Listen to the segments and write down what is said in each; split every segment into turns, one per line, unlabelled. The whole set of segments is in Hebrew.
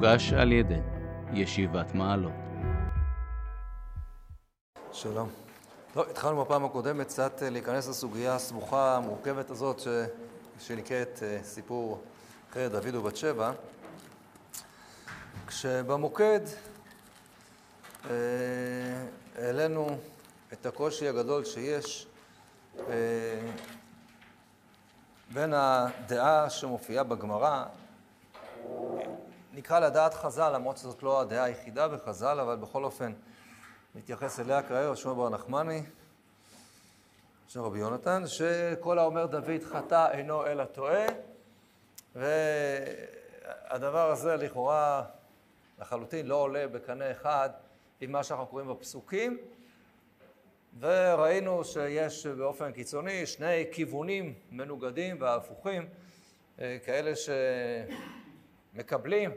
מוגש על ידי ישיבת מעלות.
שלום. טוב, התחלנו בפעם הקודמת קצת אה, להיכנס לסוגיה הסבוכה, המורכבת הזאת, ש... שנקראת אה, סיפור אחרי דוד ובת שבע, כשבמוקד אה, העלינו את הקושי הגדול שיש בין הדעה שמופיעה בגמרא, נקרא לה דעת חז"ל, למרות שזאת לא הדעה היחידה בחז"ל, אבל בכל אופן נתייחס אליה כרגע, שמעון בר נחמני, של רבי יונתן, שכל האומר דוד חטא אינו אלא טועה, והדבר הזה לכאורה לחלוטין לא עולה בקנה אחד עם מה שאנחנו קוראים בפסוקים, וראינו שיש באופן קיצוני שני כיוונים מנוגדים והפוכים, אה, כאלה שמקבלים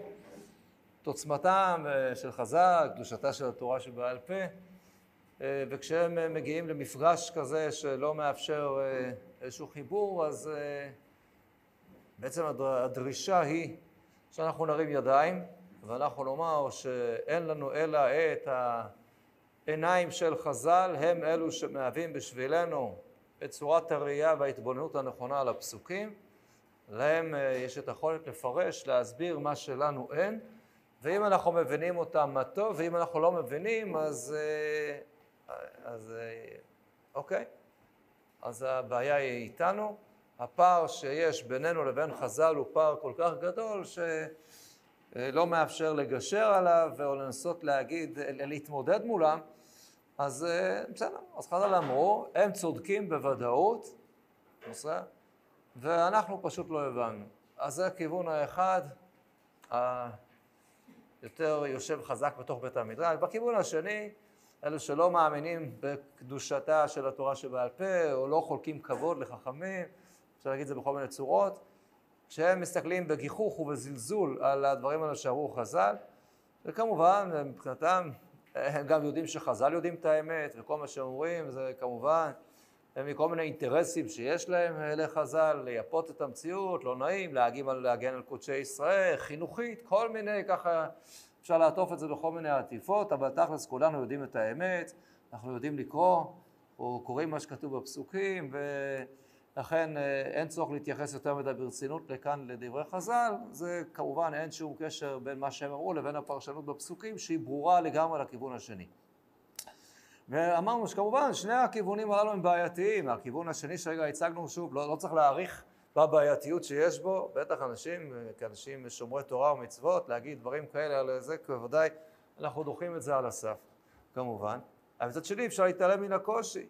את עוצמתם אה, של חז"ל, קדושתה של התורה שבעל פה, אה, וכשהם מגיעים למפגש כזה שלא מאפשר איזשהו חיבור, אז בעצם הדרישה היא שאנחנו נרים ידיים ואנחנו נאמר שאין לנו אלא את ה... עיניים של חז"ל הם אלו שמהווים בשבילנו את צורת הראייה וההתבוננות הנכונה על הפסוקים. להם אה, יש את היכולת לפרש, להסביר מה שלנו אין, ואם אנחנו מבינים אותם, מה טוב, ואם אנחנו לא מבינים, אז, אה, אז אה, אוקיי, אז הבעיה היא איתנו. הפער שיש בינינו לבין חז"ל הוא פער כל כך גדול, שלא מאפשר לגשר עליו או לנסות להגיד, להתמודד מולם, אז בסדר, אז חז"ל אמרו, הם צודקים בוודאות, בסדר? ואנחנו פשוט לא הבנו. אז זה הכיוון האחד, היותר יושב חזק בתוך בית המדרש. בכיוון השני, אלו שלא מאמינים בקדושתה של התורה שבעל פה, או לא חולקים כבוד לחכמים, אפשר להגיד את זה בכל מיני צורות, כשהם מסתכלים בגיחוך ובזלזול על הדברים האלה שאמרו חז"ל, וכמובן, מבחינתם, הם גם יודעים שחז"ל יודעים את האמת, וכל מה שהם אומרים זה כמובן הם מכל מיני אינטרסים שיש להם אה, לחז"ל, לייפות את המציאות, לא נעים, להגים על, להגן על קודשי ישראל, חינוכית, כל מיני, ככה אפשר לעטוף את זה בכל מיני עטיפות, אבל תכלס כולנו יודעים את האמת, אנחנו יודעים לקרוא, או קוראים מה שכתוב בפסוקים, ו... לכן אה, אין צורך להתייחס יותר מדי ברצינות לכאן לדברי חז"ל, זה כמובן אין שום קשר בין מה שהם אמרו לבין הפרשנות בפסוקים שהיא ברורה לגמרי לכיוון השני. ואמרנו שכמובן שני הכיוונים הללו הם בעייתיים, הכיוון השני שרגע הצגנו שוב, לא, לא צריך להעריך בבעייתיות שיש בו, בטח אנשים, כאנשים שומרי תורה ומצוות, להגיד דברים כאלה על זה, בוודאי אנחנו דוחים את זה על הסף, כמובן. אבל מצד שני אפשר להתעלם מן הקושי.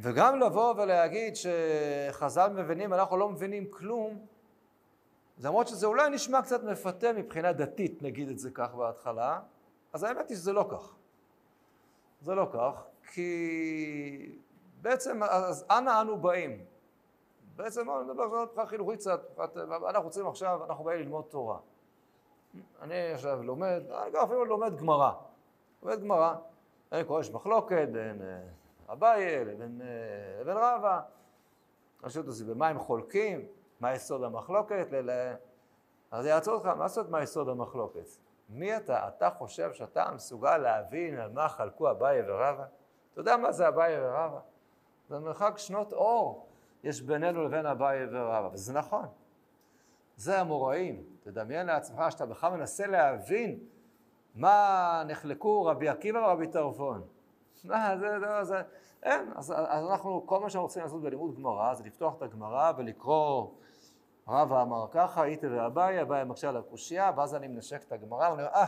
וגם לבוא ולהגיד שחז"ל מבינים, אנחנו לא מבינים כלום, למרות שזה אולי נשמע קצת מפתה מבחינה דתית, נגיד את זה כך בהתחלה, אז האמת היא שזה לא כך. זה לא כך, כי בעצם, אז אנה אנו באים? בעצם, אני מדבר עכשיו מבחינה חינוכית קצת, אנחנו רוצים עכשיו, אנחנו באים ללמוד תורה. אני עכשיו לומד, אני גם אפילו לומד גמרא. לומד גמרא, אני קורא, יש מחלוקת בין אה, אביי לבין, אה, רבא. רשות אותי, במה הם חולקים? מה יסוד המחלוקת? אז יעצור אותך, מה זאת מה יסוד המחלוקת? מי אתה? אתה חושב שאתה מסוגל להבין על מה חלקו אביי ורבא? אתה יודע מה זה אביי ורבא? זה מרחק שנות אור יש בינינו לבין אביי ורבא, וזה נכון. זה המוראים. תדמיין לעצמך שאתה בכלל מנסה להבין מה נחלקו רבי עקיבא ורבי טרפון. מה, זה, זה, זה, אין. אז, אז אנחנו, כל מה שאנחנו רוצים לעשות בלימוד גמרא, זה לפתוח את הגמרא ולקרוא רבא אמר ככה, איתה ואביי, אביי מקשה על הקושייה, ואז אני מנשק את הגמרא, ואני אומר, אה,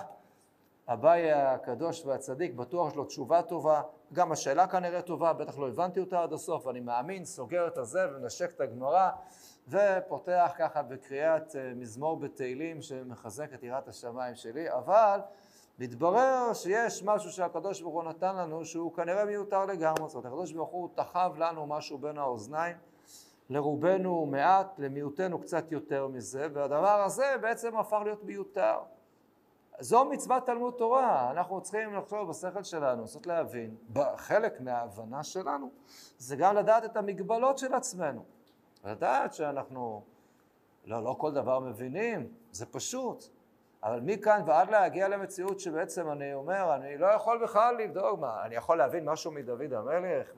אביי הקדוש והצדיק, בטוח יש לו תשובה טובה, גם השאלה כנראה טובה, בטח לא הבנתי אותה עד הסוף, ואני מאמין, סוגר את הזה ומנשק את הגמרא, ופותח ככה בקריאת אה, מזמור בתהילים שמחזק את יראת השמיים שלי, אבל מתברר שיש משהו שהקדוש ברוך הוא נתן לנו שהוא כנראה מיותר לגמרי. זאת אומרת, הקדוש ברוך הוא תחב לנו משהו בין האוזניים, לרובנו מעט, למיעוטנו קצת יותר מזה, והדבר הזה בעצם הפך להיות מיותר. זו מצוות תלמוד תורה, אנחנו צריכים לחשוב בשכל שלנו, לנסות להבין, חלק מההבנה שלנו זה גם לדעת את המגבלות של עצמנו, לדעת שאנחנו לא, לא כל דבר מבינים, זה פשוט. אבל מכאן ועד להגיע למציאות שבעצם אני אומר, אני לא יכול בכלל לבדוק, מה, אני יכול להבין משהו מדוד המלך?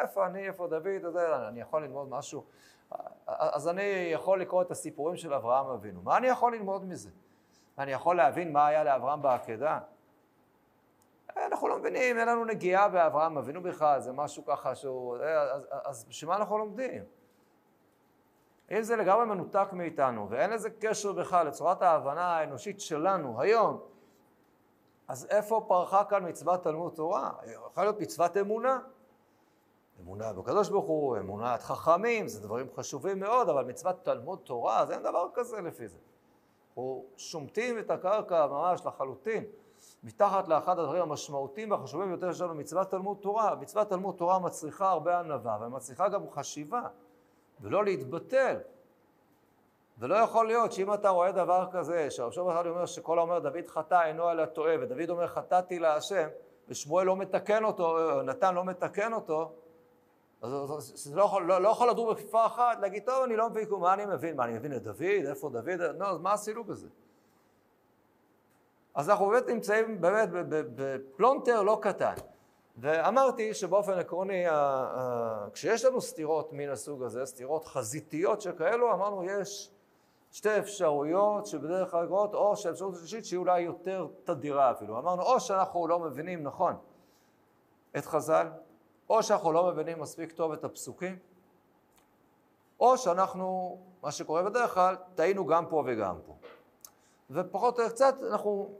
איפה אני, איפה דוד, אני יכול ללמוד משהו? אז אני יכול לקרוא את הסיפורים של אברהם אבינו. מה אני יכול ללמוד מזה? אני יכול להבין מה היה לאברהם בעקדה? אנחנו לא מבינים, אין לנו נגיעה באברהם אבינו בכלל, זה משהו ככה שהוא... אז, בשביל מה אנחנו לומדים? אם זה לגמרי מנותק מאיתנו, ואין לזה קשר בכלל לצורת ההבנה האנושית שלנו היום, אז איפה פרחה כאן מצוות תלמוד תורה? יכולה להיות מצוות אמונה. אמונה בקדוש ברוך הוא, אמונת חכמים, זה דברים חשובים מאוד, אבל מצוות תלמוד תורה, אז אין דבר כזה לפי זה. אנחנו שומטים את הקרקע ממש לחלוטין, מתחת לאחד הדברים המשמעותיים והחשובים ביותר שיש לנו, מצוות תלמוד תורה. מצוות תלמוד תורה מצריכה הרבה ענווה, ומצריכה גם חשיבה. ולא להתבטל. ולא יכול להיות שאם אתה רואה דבר כזה, שהרב שוב אחד אומר שכל האומר דוד חטא אינו אלא טועה, ודוד אומר חטאתי להשם, ושמואל לא מתקן אותו, נתן לא מתקן אותו, אז זה לא יכול, לא, לא יכול לדור בכפיפה אחת, להגיד, טוב, אני לא מבין, מה אני מבין? מה, אני מבין את דוד? איפה דוד? לא, אז מה עשינו בזה? אז אנחנו באמת נמצאים באמת בפלונטר לא קטן. ואמרתי שבאופן עקרוני, כשיש לנו סתירות מן הסוג הזה, סתירות חזיתיות שכאלו, אמרנו יש שתי אפשרויות שבדרך כלל קורות, או שהאפשרות השלישית שהיא אולי יותר תדירה אפילו. אמרנו, או שאנחנו לא מבינים נכון את חז"ל, או שאנחנו לא מבינים מספיק טוב את הפסוקים, או שאנחנו, מה שקורה בדרך כלל, טעינו גם פה וגם פה. ופחות או יותר קצת אנחנו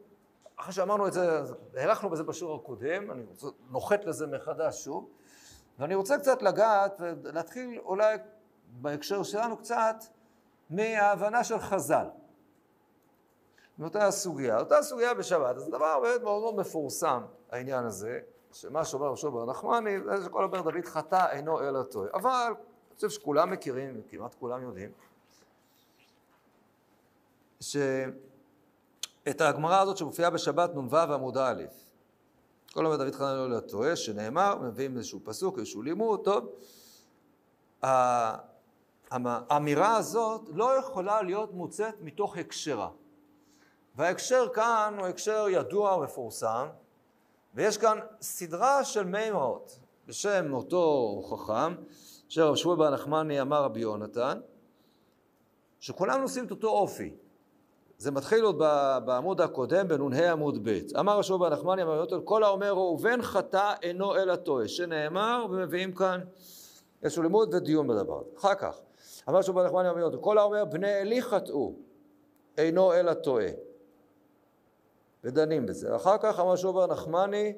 אחרי שאמרנו את זה, הארכנו בזה בשיעור הקודם, אני רוצה, נוחת לזה מחדש שוב, ואני רוצה קצת לגעת ולהתחיל אולי בהקשר שלנו קצת מההבנה של חז"ל. מאותה הסוגיה. אותה סוגיה בשבת, אז דבר באמת מאוד מאוד מפורסם, העניין הזה, שמה שאומר רב שובר נחמני, זה שכל אומר דוד חטא אינו אלא טועה. אבל אני חושב שכולם מכירים, כמעט כולם יודעים, ש... את הגמרא הזאת שמופיעה בשבת נ"ו עמוד א'. כל אומר דוד חנן לא טועה, שנאמר, מביאים איזשהו פסוק, איזשהו לימוד, טוב. האמירה הזאת לא יכולה להיות מוצאת מתוך הקשרה. וההקשר כאן הוא הקשר ידוע ומפורסם, ויש כאן סדרה של מימרות בשם אותו חכם, שרב שמואל בר נחמני אמר רבי יונתן, שכולם נושאים את אותו אופי. זה מתחיל עוד בעמוד הקודם, בנ"ה עמוד ב'. אמר רשום בר נחמני, אמר יונתן, כל האומר ראובן חטא אינו אלא טועה, שנאמר, ומביאים כאן איזשהו לימוד ודיון בדבר הזה. אחר כך, אמר רשום בר נחמני, אמר יונתן, כל האומר בני עלי חטאו, אינו אלא טועה. ודנים בזה. אחר כך אמר רשום בר נחמני,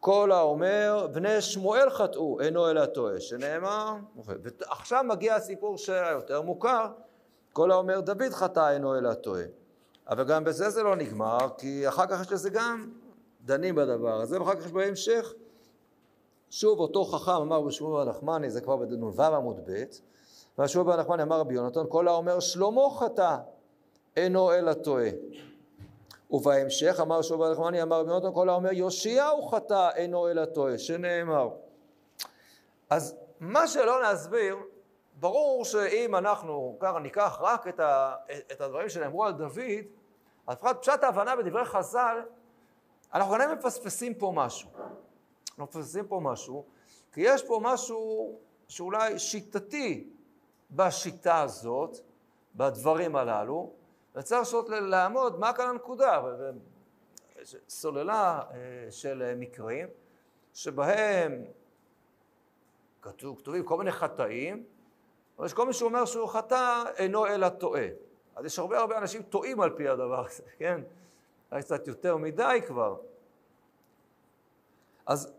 כל האומר בני שמואל חטאו, אינו אלא טועה, שנאמר, ועכשיו מגיע הסיפור שהיותר מוכר, כל האומר דוד חטא אינו אלא טועה. אבל גם בזה זה לא נגמר, כי אחר כך יש לזה גם דנים בדבר הזה, ואחר כך יש בהמשך. שוב אותו חכם אמר בשמואל הנחמני, זה כבר בנ"ו עמוד ב', והשמואל הנחמני אמר רבי יונתן, כל האומר שלמה חטא אינו אלא טועה. ובהמשך אמר שמואל הנחמני, אמר רבי יונתן, כל האומר יאשיהו חטא אינו אלא טועה, שנאמר. אז מה שלא להסביר, ברור שאם אנחנו ככה ניקח רק את, ה, את הדברים שנאמרו על דוד, אז לפחות פשט ההבנה בדברי חז"ל, אנחנו כנראה מפספסים פה משהו. אנחנו מפספסים פה משהו, כי יש פה משהו שאולי שיטתי בשיטה הזאת, בדברים הללו, וצריך פשוט לעמוד מה כאן הנקודה. סוללה אה, של מקרים שבהם כתוב, כתובים כל מיני חטאים, אבל יש כל מי שאומר שהוא חטא אינו אלא טועה. אז יש הרבה הרבה אנשים טועים על פי הדבר הזה, כן? אולי קצת יותר מדי כבר. אז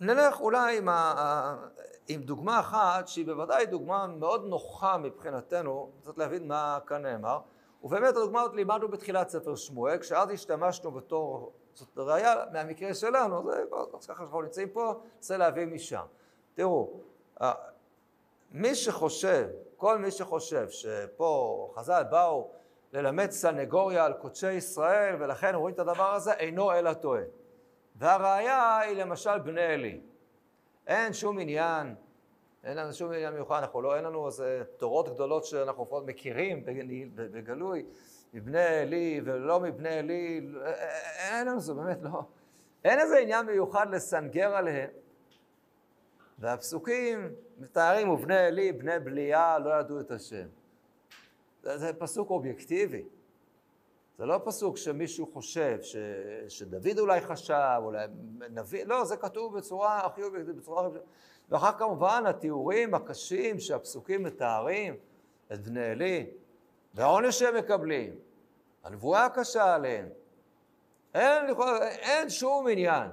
נלך אולי עם, ה... עם דוגמה אחת שהיא בוודאי דוגמה מאוד נוחה מבחינתנו, צריך להבין מה כאן נאמר. ובאמת הדוגמה הזאת לימדנו בתחילת ספר שמואל, כשאז השתמשנו בתור, זאת ראייה מהמקרה שלנו, זה ככה שאנחנו נמצאים פה, ננסה להביא משם. תראו, מי שחושב, כל מי שחושב שפה חז"ל באו ללמד סנגוריה על קודשי ישראל ולכן רואים את הדבר הזה, אינו אלא טועה. והראיה היא למשל בני עלי. אין שום עניין אין לנו שום עניין מיוחד, אנחנו לא, אין לנו איזה תורות גדולות שאנחנו לפחות מכירים בגלוי, מבני עלי ולא מבני עלי, אין לנו זה, באמת לא. אין איזה עניין מיוחד לסנגר עליהם. והפסוקים מתארים, ובני עלי, בני בליה, לא ידעו את השם. זה, זה פסוק אובייקטיבי. זה לא פסוק שמישהו חושב, ש, שדוד אולי חשב, אולי נביא, לא, זה כתוב בצורה הכי אובייקטיבית, בצורה... ואחר כמובן התיאורים הקשים שהפסוקים מתארים את בני עלי, והעונש שהם מקבלים, הנבואה הקשה עליהם. אין, אין שום עניין,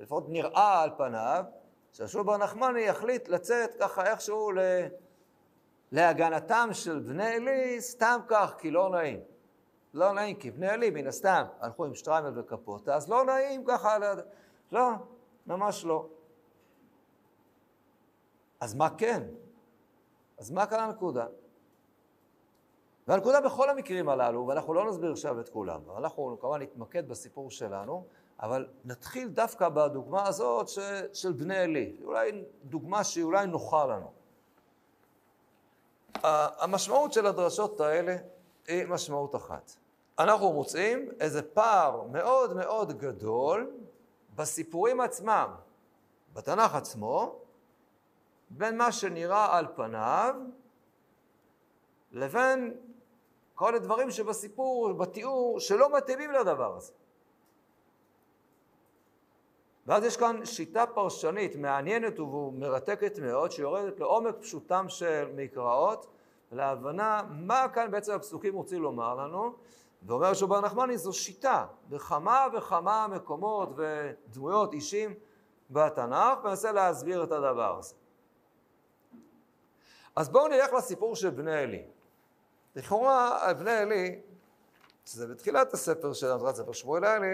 לפחות נראה על פניו, שהשול בר נחמני יחליט לצאת ככה איכשהו ל... להגנתם של בני עלי, סתם כך, כי לא נעים. לא נעים, כי בני עלי, מן הסתם, הלכו עם שטריימל וקפוטה, אז לא נעים ככה, לא, ממש לא. אז מה כן? אז מה כאן הנקודה? והנקודה בכל המקרים הללו, ואנחנו לא נסביר עכשיו את כולם, אנחנו כמובן נתמקד בסיפור שלנו, אבל נתחיל דווקא בדוגמה הזאת ש, של בני עלי, אולי דוגמה שהיא אולי נוחה לנו. המשמעות של הדרשות האלה היא משמעות אחת. אנחנו מוצאים איזה פער מאוד מאוד גדול בסיפורים עצמם, בתנ"ך עצמו, בין מה שנראה על פניו לבין כל הדברים שבסיפור, בתיאור, שלא מתאימים לדבר הזה. ואז יש כאן שיטה פרשנית מעניינת ומרתקת מאוד, שיורדת לעומק פשוטם של מקראות, להבנה מה כאן בעצם הפסוקים רוצים לומר לנו, ואומר שובר נחמני זו שיטה בכמה וכמה מקומות ודמויות אישים בתנ"ך, ומנסה להסביר את הדבר הזה. אז בואו נלך לסיפור של בני עלי. לכאורה, בני עלי, שזה בתחילת הספר של אנדרת ספר שמואל א',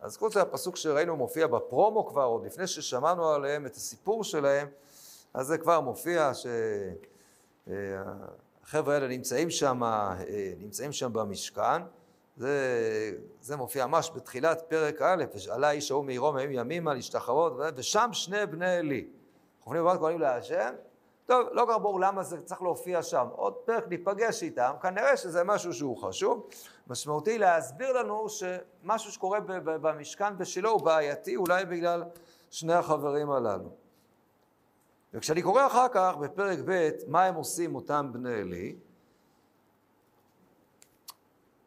אז חוץ מהפסוק שראינו מופיע בפרומו כבר, עוד לפני ששמענו עליהם את הסיפור שלהם, אז זה כבר מופיע שהחבר'ה האלה נמצאים שם, נמצאים שם במשכן. זה, זה מופיע ממש בתחילת פרק א', עלה איש ההוא מעירו מהם ימימה להשתחוות, ושם שני בני עלי. חופנים בבת כהנים להשם, טוב, לא כל ברור למה זה צריך להופיע שם. עוד פרק ניפגש איתם, כנראה שזה משהו שהוא חשוב. משמעותי להסביר לנו שמשהו שקורה במשכן בשילה הוא בעייתי, אולי בגלל שני החברים הללו. וכשאני קורא אחר כך בפרק ב' מה הם עושים אותם בני עלי,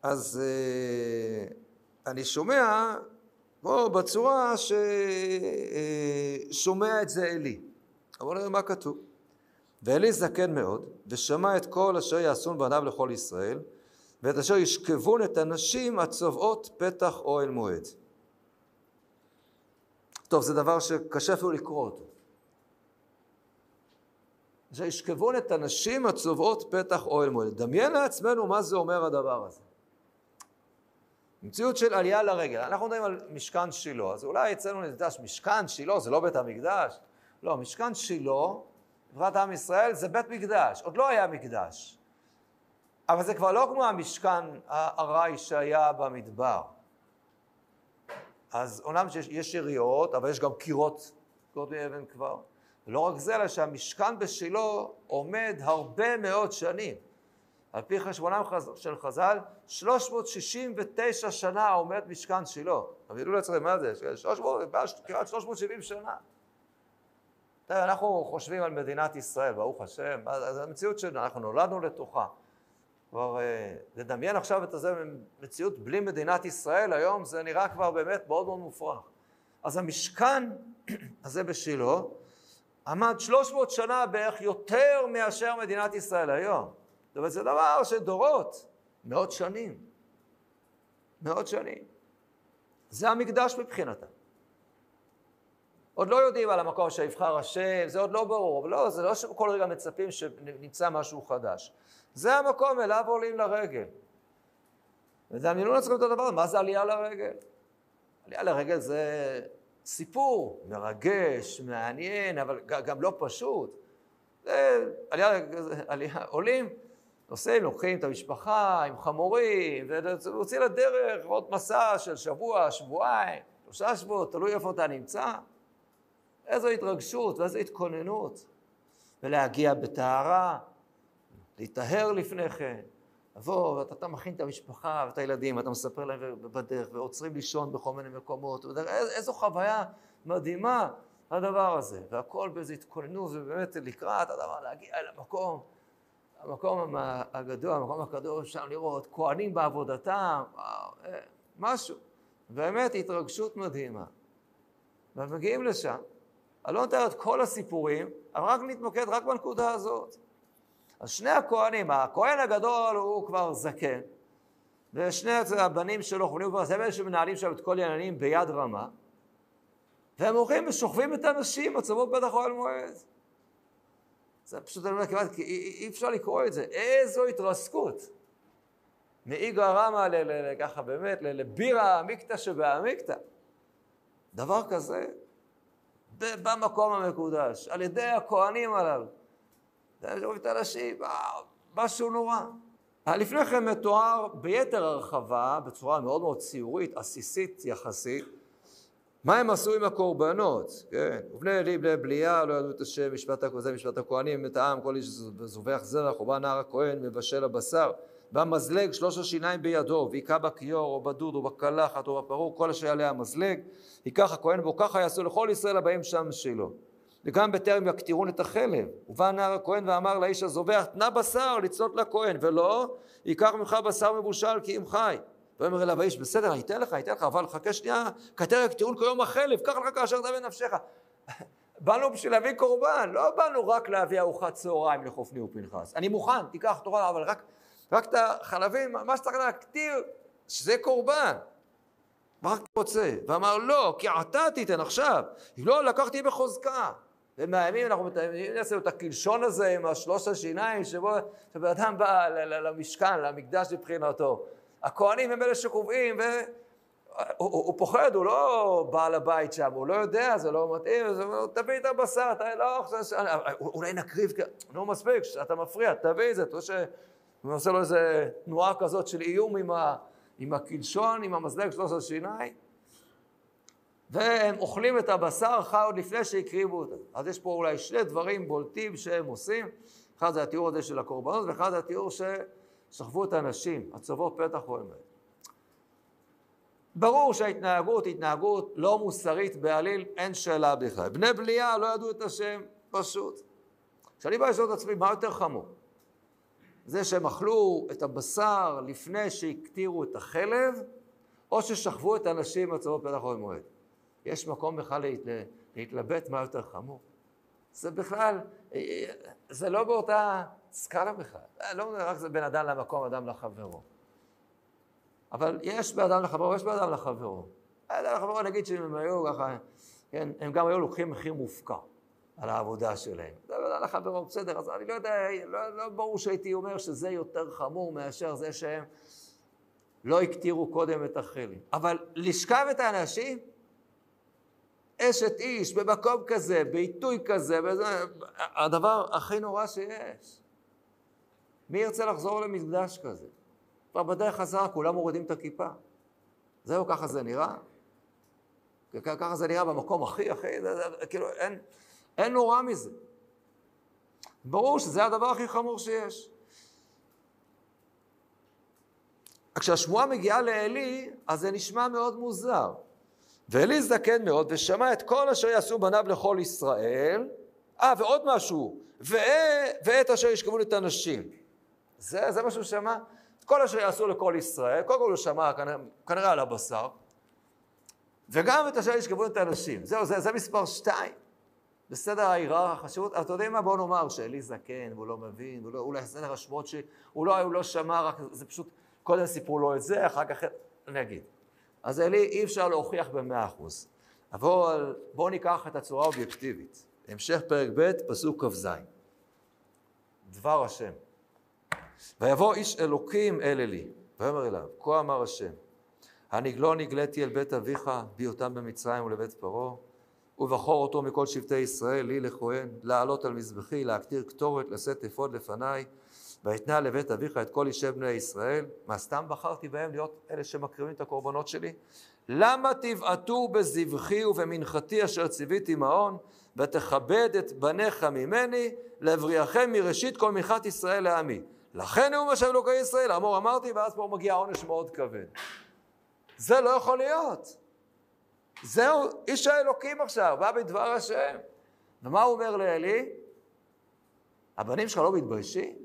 אז uh, אני שומע פה בצורה ששומע uh, את זה עלי. אבל מה כתוב. ואלי זקן מאוד, ושמע את כל אשר יעשון בניו לכל ישראל, ואת אשר ישכבון את הנשים הצובעות פתח אוהל מועד. טוב, זה דבר שקשה אפילו לקרוא אותו. שישכבון את הנשים הצובעות פתח אוהל מועד. דמיין לעצמנו מה זה אומר הדבר הזה. מציאות של עלייה לרגל. אנחנו מדברים על משכן שילה, אז אולי אצלנו נדע שמשכן שילה זה לא בית המקדש. לא, משכן שילה חברת עם ישראל זה בית מקדש, עוד לא היה מקדש. אבל זה כבר לא כמו המשכן הארעי שהיה במדבר. אז אומנם יש יריות, אבל יש גם קירות, קירות מאבן כבר. ולא רק זה, אלא שהמשכן בשילה עומד הרבה מאוד שנים. על פי חשבונם של חז"ל, 369 שנה עומד משכן שילה. תבינו לעצמם מה זה, 300, כמעט 370 שנה. אנחנו חושבים על מדינת ישראל, ברוך השם, אז המציאות שאנחנו נולדנו לתוכה. כבר אה, לדמיין עכשיו את הזה מציאות בלי מדינת ישראל היום, זה נראה כבר באמת מאוד מאוד מופרך. אז המשכן הזה בשילה עמד 300 שנה בערך יותר מאשר מדינת ישראל היום. זאת אומרת, זה דבר של דורות, מאות שנים. מאות שנים. זה המקדש מבחינתם. עוד לא יודעים על המקום שיבחר השם, זה עוד לא ברור, אבל לא, זה לא שכל רגע מצפים שנמצא משהו חדש. זה המקום אליו עולים לרגל. ודמיינו לעצמכם את הדבר, מה זה עלייה לרגל? עלייה לרגל זה סיפור מרגש, מעניין, אבל גם לא פשוט. זה עלייה, עלייה, עולים, נוסעים, לוקחים את המשפחה עם חמורים, ויוצאים לדרך, עוד מסע של שבוע, שבועיים, שלושה שבועות, תלוי איפה אתה נמצא. איזו התרגשות ואיזו התכוננות. ולהגיע בטהרה, להיטהר לפני כן. לבוא, ואתה מכין את המשפחה ואת הילדים, אתה מספר להם בדרך, ועוצרים לישון בכל מיני מקומות. איזו חוויה מדהימה הדבר הזה. והכל באיזו התכוננות, ובאמת לקראת הדבר, להגיע אל המקום, המקום הגדול, המקום הקדוש, אפשר לראות כהנים בעבודתם, אה, משהו. באמת התרגשות מדהימה. ומגיעים לשם. אני לא נותן את כל הסיפורים, אבל רק נתמקד רק בנקודה הזאת. אז שני הכהנים, הכהן הגדול הוא כבר זקן, ושני הבנים שלו, חונים כבר, אלה שמנהלים שם את כל העניינים ביד רמה, והם הולכים ושוכבים את הנשים בצוות בית החול מועד. זה פשוט, אני אומר כמעט, אי, אי אפשר לקרוא את זה. איזו התרסקות. מאיגרא רמא ככה באמת, לבירא עמיקתא שבעמיקתא. דבר כזה, במקום המקודש, על ידי הכהנים הללו. זה את הנשים, משהו נורא. לפני כן מתואר ביתר הרחבה, בצורה מאוד מאוד ציורית, עסיסית יחסית, מה הם עשו עם הקורבנות, כן? ובני אלי בני בליה לא ידעו את השם, משפט הכוזם, משפט הכהנים, את העם, כל איש זובח זרח, ובא נער הכהן, מבשל הבשר. במזלג שלוש השיניים בידו, והיכה בכיור, או בדוד, או בקלחת, או בפרור, כל אשר יעלה המזלג, ייקח הכהן בו, ככה יעשו לכל ישראל הבאים שם שלו. וגם בטרם יקטירון את החלב. ובא נער הכהן ואמר לאיש הזובח, תנה בשר לצלות לכהן, ולא, ייקח ממך בשר מבושל כי אם חי. ויאמר אליו האיש, בסדר, אני אתן לך, אני אתן לך, אבל חכה שנייה, כתר יקטירון כיום החלב, קח לך כאשר תביא נפשך. באנו בשביל להביא קורבן, לא באנו רק להביא ארוחת צהריים לחופני ופנחס. אני מוכן, תיקח תורה, אבל רק רק את החלבים, מה שצריך להקטיר, שזה קורבן. מה אתה רוצה? ואמר לא, כי אתה תיתן עכשיו. לא, לקחתי בחוזקה. ומאיימים, אנחנו מתאמים, נעשה את הקלשון הזה עם השלוש השיניים, שבו שבן אדם בא למשכן, למקדש מבחינתו. הכוהנים הם אלה שקובעים, והוא הוא, הוא פוחד, הוא לא בעל הבית שם, הוא לא יודע, זה לא מתאים, אז הוא אומר, תביא את הבשר, אתה לא... אולי נקריב, לא מספיק, אתה מפריע, תביא את זה, אתה רואה הוא עושה לו איזה תנועה כזאת של איום עם, ה, עם הקלשון, עם המזלג שלוש השיניים, והם אוכלים את הבשר חי עוד לפני שהקריבו אותו. אז יש פה אולי שני דברים בולטים שהם עושים, אחד זה התיאור הזה של הקורבנות, ואחד זה התיאור ששכבו את הנשים, הצוות פתח או אמת. ברור שההתנהגות היא התנהגות לא מוסרית בעליל, אין שאלה בכלל. בני בליה לא ידעו את השם, פשוט. כשאני בא לשאול את עצמי, מה יותר חמור? זה שהם אכלו את הבשר לפני שהקטירו את החלב, או ששכבו את הנשים בצורות פתח אוהל מועד. יש מקום בכלל להת... להתלבט מה יותר חמור. זה בכלל, זה לא באותה סקאלה בכלל. לא רק זה בין אדם למקום, אדם לחברו. אבל יש בין אדם לחברו, יש בין אדם לחברו. אדם לחברו, נגיד שאם הם היו ככה, כן, הם גם היו לוקחים מחיר מופקע. על העבודה שלהם. זה לא לך ברוב בסדר, אז אני לא יודע, לא, לא ברור שהייתי אומר שזה יותר חמור מאשר זה שהם לא הקטירו קודם את החלם. אבל לשכב את האנשים, אשת איש, במקום כזה, בעיתוי כזה, בזה, הדבר הכי נורא שיש. מי ירצה לחזור למקדש כזה? כבר בדרך חזרה כולם מורידים את הכיפה. זהו, ככה זה נראה? ככה זה נראה במקום הכי, הכי, כאילו, אין... אין נורא מזה. ברור שזה הדבר הכי חמור שיש. כשהשמועה מגיעה לעלי, אז זה נשמע מאוד מוזר. ועלי זקן מאוד, ושמע את כל אשר יעשו בניו לכל ישראל. אה, ועוד משהו, ואת אשר ישכבו את הנשים. זה, זה מה שהוא שמע? את כל אשר יעשו לכל ישראל, קודם כל הוא שמע כנראה, כנראה על הבשר, וגם את אשר ישכבו את הנשים. זהו, זה, זה מספר שתיים. בסדר ההיררכיה החשיבות, אתה יודע מה? בוא נאמר שאלי זקן, והוא לא מבין, והוא לא, אולי סדר השמות שהוא לא, הוא לא שמע, רק זה פשוט, קודם סיפרו לו את זה, אחר כך נגיד. אז אלי אי אפשר להוכיח במאה אחוז. אבל בואו ניקח את הצורה האובייקטיבית. המשך פרק ב', פסוק כ"ז. דבר השם. ויבוא איש אלוקים אל אלי, ויאמר אליו, כה אמר השם, הנגלו נגליתי אל בית אביך, בהיותם במצרים ולבית פרעה, ובחור אותו מכל שבטי ישראל, לי לכהן, לעלות על מזבחי, להקטיר קטורת, לשאת אפוד לפניי, ויתנה לבית אביך את כל אישי בני ישראל. מה, סתם בחרתי בהם להיות אלה שמקריבים את הקורבנות שלי? למה תבעטו בזבחי ובמנחתי אשר ציוויתי מעון, ותכבד את בניך ממני, להבריחם מראשית כל מנחת ישראל לעמי. לכן נאום השם אלוקי ישראל, אמור אמרתי, ואז פה מגיע עונש מאוד כבד. זה לא יכול להיות. זהו איש האלוקים עכשיו, בא בדבר השם. ומה הוא אומר לאלי? הבנים שלך לא מתביישים?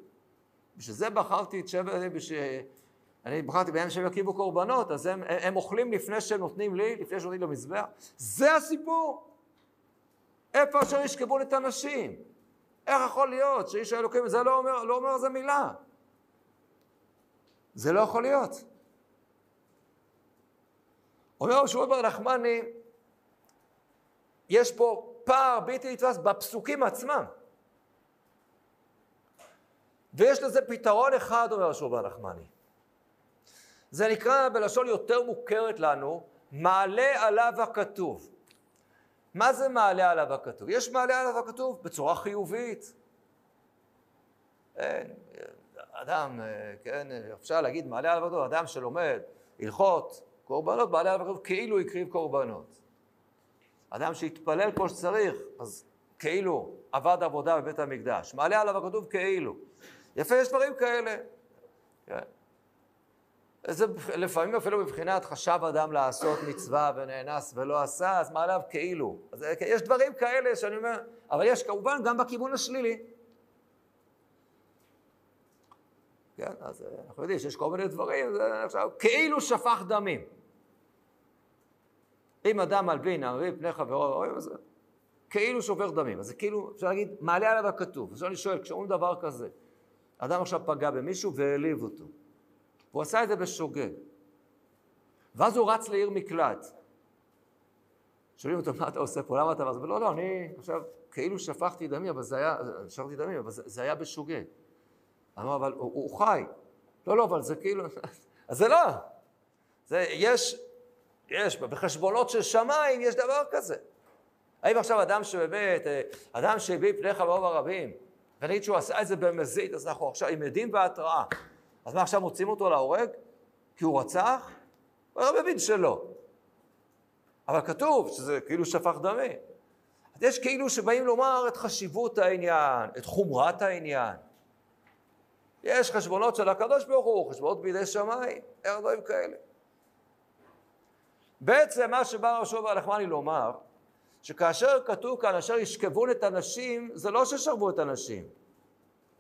בשביל זה בחרתי את שבע, בשביל... אני בחרתי בהם שהם יקריבו קורבנות, אז הם, הם אוכלים לפני שהם נותנים לי, לפני שנותנים למזבח. זה הסיפור. איפה אשר ישכבו את הנשים? איך יכול להיות שאיש האלוקים, זה לא אומר, לא אומר איזה מילה. זה לא יכול להיות. אומר רבי שמעון בר נחמני, יש פה פער בלתי נתפס בפסוקים עצמם. ויש לזה פתרון אחד, אומר שמעון בר נחמני. זה נקרא בלשון יותר מוכרת לנו, מעלה עליו הכתוב. מה זה מעלה עליו הכתוב? יש מעלה עליו הכתוב בצורה חיובית. אין, אדם, כן, אפשר להגיד מעלה עליו הכתוב, אדם שלומד הלכות, קורבנות, עליו הכתוב כאילו הקריב קורבנות. אדם שהתפלל כמו שצריך, אז כאילו עבד עבודה בבית המקדש. מעלה עליו הכתוב כאילו. יפה, יש דברים כאלה. כן. זה לפעמים אפילו מבחינת חשב אדם לעשות מצווה ונאנס ולא עשה, אז מה עליו כאילו. אז יש דברים כאלה שאני אומר, אבל יש כמובן גם בכיוון השלילי. כן, אז אנחנו יודעים שיש כל מיני דברים, זה עכשיו, כאילו שפך דמים. אם אדם מלבין, מלבין פני חברו, אז כאילו שופך דמים. אז זה כאילו, אפשר להגיד, מעלה עליו הכתוב. אז אני שואל, כשאומרים דבר כזה, אדם עכשיו פגע במישהו והעליב אותו. והוא עשה את זה בשוגג. ואז הוא רץ לעיר מקלט. שואלים אותו, מה אתה עושה פה? למה אתה... אז הוא לא, לא, אני עכשיו כאילו שפכתי דמי, אבל זה היה, שפכתי דמי, אבל זה, זה היה בשוגג. אמר, אבל הוא, הוא חי. לא, לא, אבל זה כאילו... אז זה לא. זה, יש, יש, בחשבונות של שמיים יש דבר כזה. האם עכשיו אדם שבאמת, אדם שהביא פני חברו ברבים, ונגיד שהוא עשה את זה במזיד, אז אנחנו עכשיו עם עדים והתראה. אז מה עכשיו מוצאים אותו להורג? כי הוא רצח? הוא לא מבין שלא. אבל כתוב שזה כאילו שפך דמי. אז יש כאילו שבאים לומר את חשיבות העניין, את חומרת העניין. יש חשבונות של הקדוש ברוך הוא, חשבונות בידי שמיים, אין דברים כאלה. בעצם מה שבא רשום והלחמני לומר, שכאשר כתוב כאן אשר ישכבון את הנשים, זה לא ששכבו את הנשים.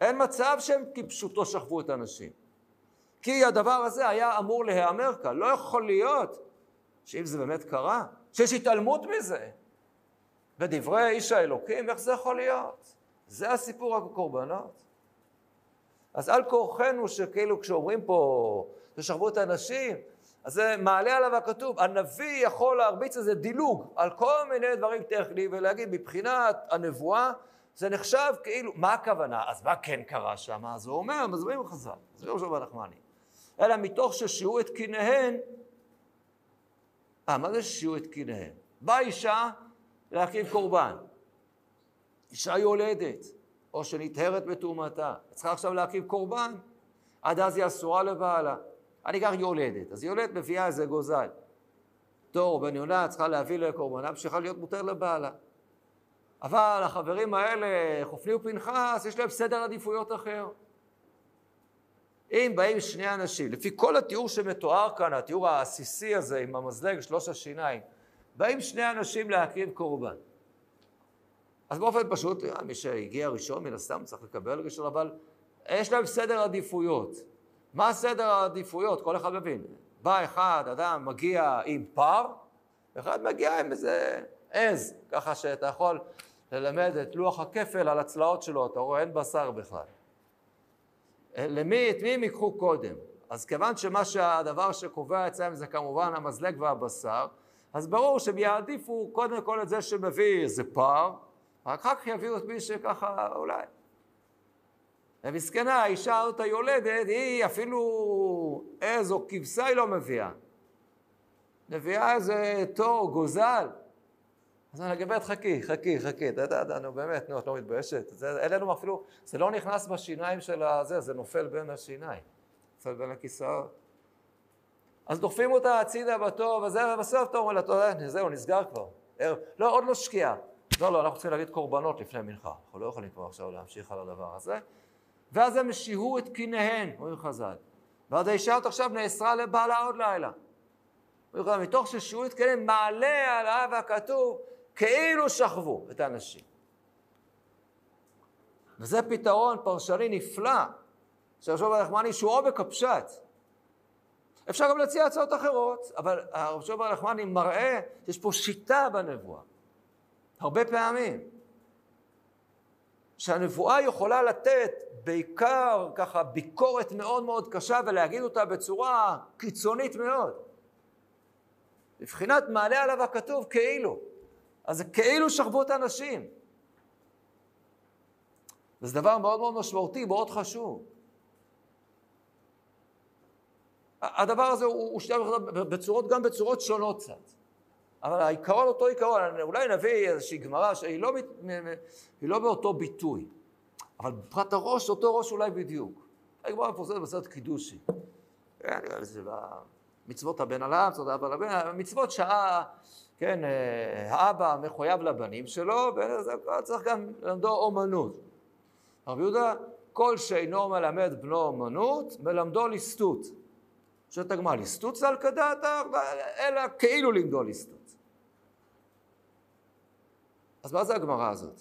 אין מצב שהם כפשוטו שכבו את הנשים. כי הדבר הזה היה אמור להיאמר כאן. לא יכול להיות שאם זה באמת קרה, שיש התעלמות מזה. בדברי איש האלוקים, איך זה יכול להיות? זה הסיפור הקורבנות. אז על כורחנו שכאילו כשאומרים פה, תשכבו את הנשים, אז זה מעלה עליו הכתוב, הנביא יכול להרביץ איזה דילוג על כל מיני דברים טכניים ולהגיד מבחינת הנבואה זה נחשב כאילו, מה הכוונה? אז מה כן קרה שם? אז הוא אומר, מזמינים חז"ל, לא שווה נחמני. אלא מתוך ששיעו את קיניהן. אה, מה זה ששיעו את קיניהן? באה אישה להקריב קורבן. אישה יולדת, או שנטהרת בתרומתה. צריכה עכשיו להקריב קורבן, עד אז היא אסורה לבעלה. אני אקח יולדת, אז יולדת מביאה איזה גוזל. תור בן יונה צריכה להביא לקורבנה, ושצריכה להיות מותר לבעלה. אבל החברים האלה, חופני ופנחס, יש להם סדר עדיפויות אחר. אם באים שני אנשים, לפי כל התיאור שמתואר כאן, התיאור העסיסי הזה עם המזלג, שלוש השיניים, באים שני אנשים להקריב קורבן. אז באופן פשוט, מי שהגיע ראשון, מן הסתם צריך לקבל ראשון, אבל יש להם סדר עדיפויות. מה סדר העדיפויות? כל אחד מבין. בא אחד, אדם מגיע עם פר, ואחד מגיע עם איזה עז, ככה שאתה יכול ללמד את לוח הכפל על הצלעות שלו, אתה רואה, אין בשר בכלל. למי, את מי הם ייקחו קודם? אז כיוון שמה שהדבר שקובע אצלם זה כמובן המזלג והבשר, אז ברור שהם יעדיפו קודם כל את זה שמביא איזה פר, רק אחר כך יביאו את מי שככה אולי. ומסכנה, האישה הזאת היולדת, היא אפילו או כבשה היא לא מביאה. מביאה איזה תור, גוזל. אז אני גברת, חכי, חכי, חכי, אתה יודע, נו באמת, נו, את לא מתביישת. אין לנו אפילו, זה לא נכנס בשיניים של הזה, זה נופל בין השיניים. נופל בין הכיסאות. אז דוחפים אותה הצידה בטוב, וזה, ובסוף אתה אומר לה, אתה זהו, נסגר כבר. לא, עוד לא שקיעה. לא, לא, אנחנו צריכים להגיד קורבנות לפני מנחה. אנחנו לא יכולים כבר עכשיו להמשיך על הדבר הזה. ואז הם שיהו את קיניהן, אומרים חז"ל. ואז האישה הזאת עכשיו נאסרה לבעלה עוד לילה. מתוך ששיהו את קיניהן, מעלה עליו הכתוב, כאילו שכבו את האנשים. וזה פתרון פרשני נפלא של רשוב הלחמני שהוא עומק הפשט. אפשר גם להציע הצעות אחרות, אבל הרב שוב הלחמני מראה שיש פה שיטה בנבואה. הרבה פעמים. שהנבואה יכולה לתת בעיקר ככה ביקורת מאוד מאוד קשה ולהגיד אותה בצורה קיצונית מאוד. מבחינת מעלה עליו הכתוב כאילו. אז זה כאילו שכבו את הנשים. וזה דבר מאוד מאוד משמעותי, מאוד חשוב. הדבר הזה הוא, הוא שתי בצורות, גם בצורות שונות קצת. אבל העיקרון אותו עיקרון, אולי נביא איזושהי גמרא שהיא לא, לא באותו ביטוי, אבל מבחינת הראש, אותו ראש אולי בדיוק. הגמרא מפורסמת בסרט קידושי. כן, מצוות הבן על האב, מצוות האבא לבן, מצוות שעה, כן, אה, האבא מחויב לבנים שלו, וצריך גם ללמדו אומנות. רבי יהודה, כל שאינו מלמד בנו אומנות, מלמדו ליסטות. שואלת הגמרא, ליסטות זה על כדעת, אלא כאילו לימדו ליסטות. אז מה זה הגמרא הזאת?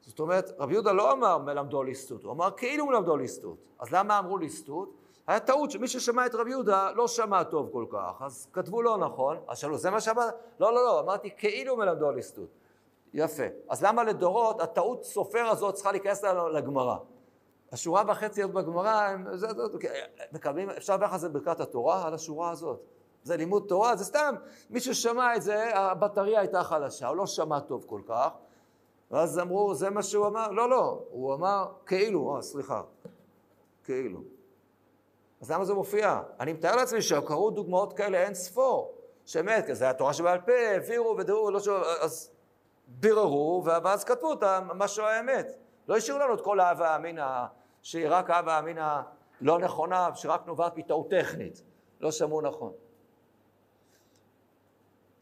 זאת אומרת, רבי יהודה לא אמר מלמדו ליסטות, הוא אמר כאילו מלמדו ליסטות. אז למה אמרו ליסטות? היה טעות שמי ששמע את רבי יהודה לא שמע טוב כל כך, אז כתבו לא נכון, אז שאלו, זה מה שאמרת? לא, לא, לא, אמרתי כאילו מלמדו ליסטות. יפה. אז למה לדורות הטעות סופר הזאת צריכה להיכנס לגמרא? השורה וחצי בגמרא, מקבלים, אפשר לדבר על זה ברכת התורה, על השורה הזאת. זה לימוד תורה, זה סתם, מי ששמע את זה, הבטריה הייתה חלשה, הוא לא שמע טוב כל כך, ואז אמרו, זה מה שהוא אמר? לא, לא, הוא אמר כאילו, אה, סליחה, כאילו. אז למה זה מופיע? אני מתאר לעצמי שקראו דוגמאות כאלה אין ספור, שאמת, זה היה תורה שבעל פה, העבירו ודאו, לא ש... אז ביררו, ואז כתבו אותם, מה שהוא האמת. לא השאירו לנו את כל האהבה אמינא, שהיא רק אהבה אמינא לא נכונה, שרק נובעת מטעות טכנית. לא שמעו נכון.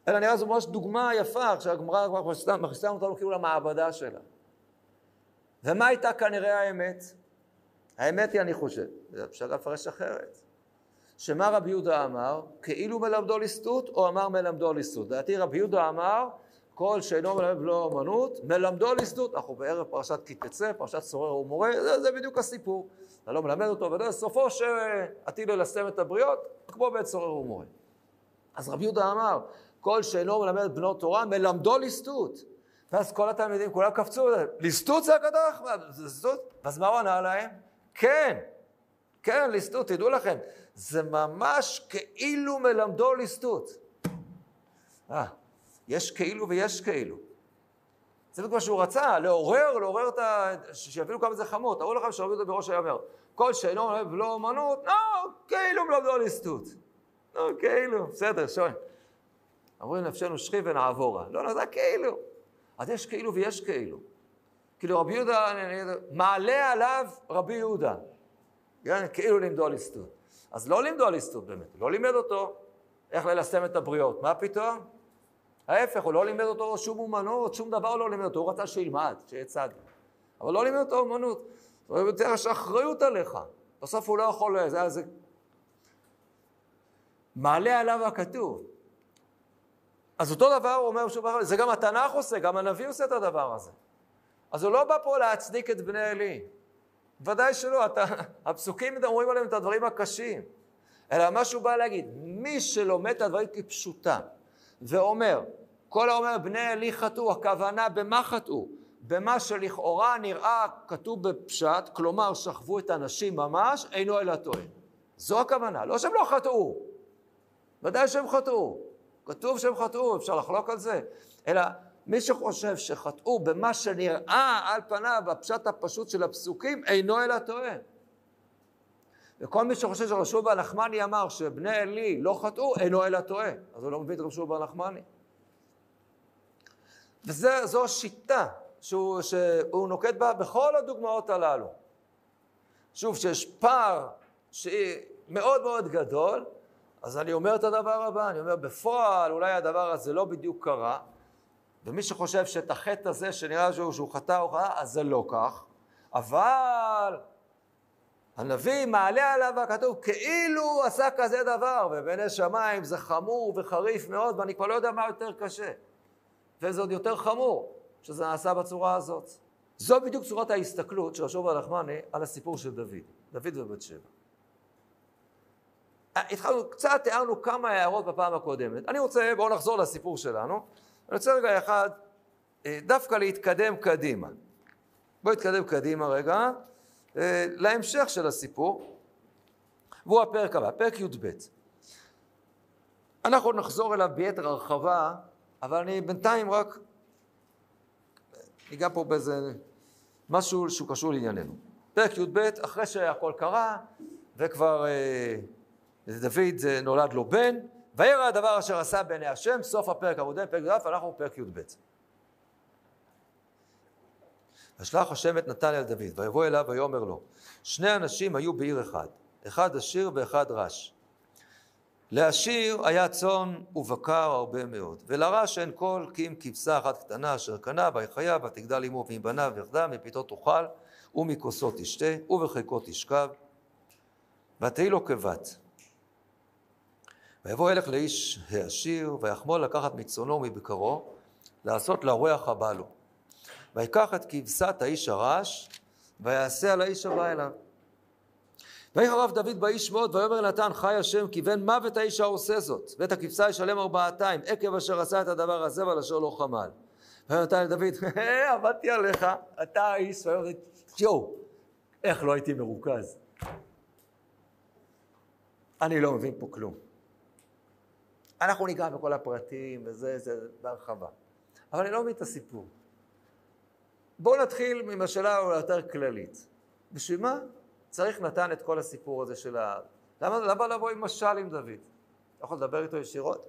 אלא נראה זו ממש דוגמה יפה, כשהגמרא כבר מכניסה אותנו כאילו למעבדה שלה. ומה הייתה כנראה האמת? האמת היא, אני חושב, אפשר לפרש אחרת, שמה רבי יהודה אמר, כאילו מלמדו ליסטות, או אמר מלמדו ליסטות. לדעתי רבי יהודה אמר, כל שאינו מלמד ולא אמנות, מלמדו ליסטות. אנחנו בערב פרשת כי תצא, פרשת סורר ומורה, זה, זה בדיוק הסיפור. אתה לא מלמד אותו, ולא סופו שעתיד ללסתם את הבריות, כמו בעת סורר ומורה. אז רבי יהודה אמר, כל שאינו מלמד בנו תורה, מלמדו ליסטות. ואז כל התלמידים, כולם קפצו, ליסטות זה הקדוש? ליסטות? אז מה הוא ענה להם? כן, כן, ליסטות, תדעו לכם, זה ממש כאילו מלמדו ליסטות. אה, יש כאילו ויש כאילו. זה בדיוק מה שהוא רצה, לעורר, לעורר את ה... שיבינו כמה זה חמור. תראו לכם שרבי יהודה בראש היאמר, כל שאינו מלמד ולא אמנות, לא, כאילו מלמדו ליסטות. לא, כאילו, בסדר, שואל. אמרו לנפשנו שכי ונעבורה. לא, לא, זה כאילו. אז יש כאילו ויש כאילו. כאילו רבי יהודה, מעלה עליו רבי יהודה. כן? כאילו לימדו על ליסטות. אז לא לימדו על ליסטות באמת, לא לימד אותו איך ללסתם את הבריות. מה פתאום? ההפך, הוא לא לימד אותו שום אומנות, שום דבר לא לימד אותו, הוא רצה שילמד, שיהיה צדיק. אבל לא לימד אותו אומנות. זאת אומרת, יש אחריות עליך. בסוף הוא לא יכול, זה, זה... מעלה עליו הכתוב. אז אותו דבר הוא אומר שוב, זה גם התנ"ך עושה, גם הנביא עושה את הדבר הזה. אז הוא לא בא פה להצדיק את בני עלי. ודאי שלא, אתה, הפסוקים אומרים עליהם את הדברים הקשים. אלא מה שהוא בא להגיד, מי שלומד את הדברים כפשוטם, ואומר, כל האומר בני עלי חטאו, הכוונה במה חטאו? במה שלכאורה נראה כתוב בפשט, כלומר שכבו את הנשים ממש, אינו אלא טועה. זו הכוונה, לא שהם לא חטאו, ודאי שהם חטאו. כתוב שהם חטאו, אפשר לחלוק על זה. אלא מי שחושב שחטאו במה שנראה על פניו בפשט הפשוט של הפסוקים, אינו אלא טועה. וכל מי שחושב שרשום בר נחמני אמר שבני עלי לא חטאו, אינו אלא טועה. אז הוא לא מבין את רשום בר נחמני. וזו השיטה שהוא, שהוא נוקט בה בכל הדוגמאות הללו. שוב, שיש פער מאוד מאוד גדול, אז אני אומר את הדבר הבא, אני אומר, בפועל אולי הדבר הזה לא בדיוק קרה, ומי שחושב שאת החטא הזה שנראה שהוא, שהוא חטא או חטא, אז זה לא כך, אבל הנביא מעלה עליו הכתוב כאילו עשה כזה דבר, ובעיני שמיים זה חמור וחריף מאוד, ואני כבר לא יודע מה יותר קשה. וזה עוד יותר חמור, שזה נעשה בצורה הזאת. זו בדיוק צורת ההסתכלות של השוב הלחמני על הסיפור של דוד, דוד ובת שבע. התחלנו, קצת תיארנו כמה הערות בפעם הקודמת. אני רוצה, בואו נחזור לסיפור שלנו. אני רוצה רגע אחד, אה, דווקא להתקדם קדימה. בואו נתקדם קדימה רגע, אה, להמשך של הסיפור, והוא הפרק הבא, פרק י"ב. אנחנו נחזור אליו ביתר הרחבה, אבל אני בינתיים רק ניגע פה באיזה משהו שהוא קשור לענייננו. פרק י"ב, אחרי שהכל קרה, וכבר אה, דוד אה, נולד לו בן, וירא הדבר אשר עשה בעיני השם, סוף הפרק הקודם, פרק י"א, אנחנו בפרק י"ב. ושלח השם את נתן אל דוד, ויבוא אליו ויאמר לו, שני אנשים היו בעיר אחד, אחד עשיר ואחד רש. לעשיר היה צאן ובקר הרבה מאוד, ולרש אין כל כי אם כבשה אחת קטנה אשר קנה ויחיה ותגדל עמו ועם בניו יחדה מפיתו תאכל ומכוסו תשתה ובחיקו תשכב ותהי לו כבת. ויבוא אלך לאיש העשיר ויחמול לקחת מצאנו ומבקרו לעשות לרוח הבא לו. ויקח את כבשת האיש הרש ויעשה על האיש הבא אליו. ויחרב דוד באיש מאוד, ויאמר נתן חי השם כי בן מוות האיש העושה זאת, ואת הכבשה ישלם ארבעתיים, עקב אשר עשה את הדבר הזה ועל אשר לא חמל. ויונתן לדוד, עבדתי עליך, אתה האיש, ויאמר יואו, איך לא הייתי מרוכז. אני לא מבין פה כלום. אנחנו ניגע בכל הפרטים וזה, זה בהרחבה. אבל אני לא מבין את הסיפור. בואו נתחיל עם השאלה היותר כללית. בשביל מה צריך נתן את כל הסיפור הזה של ה... למה, למה לבוא עם משל עם דוד? אתה יכול לדבר איתו ישירות?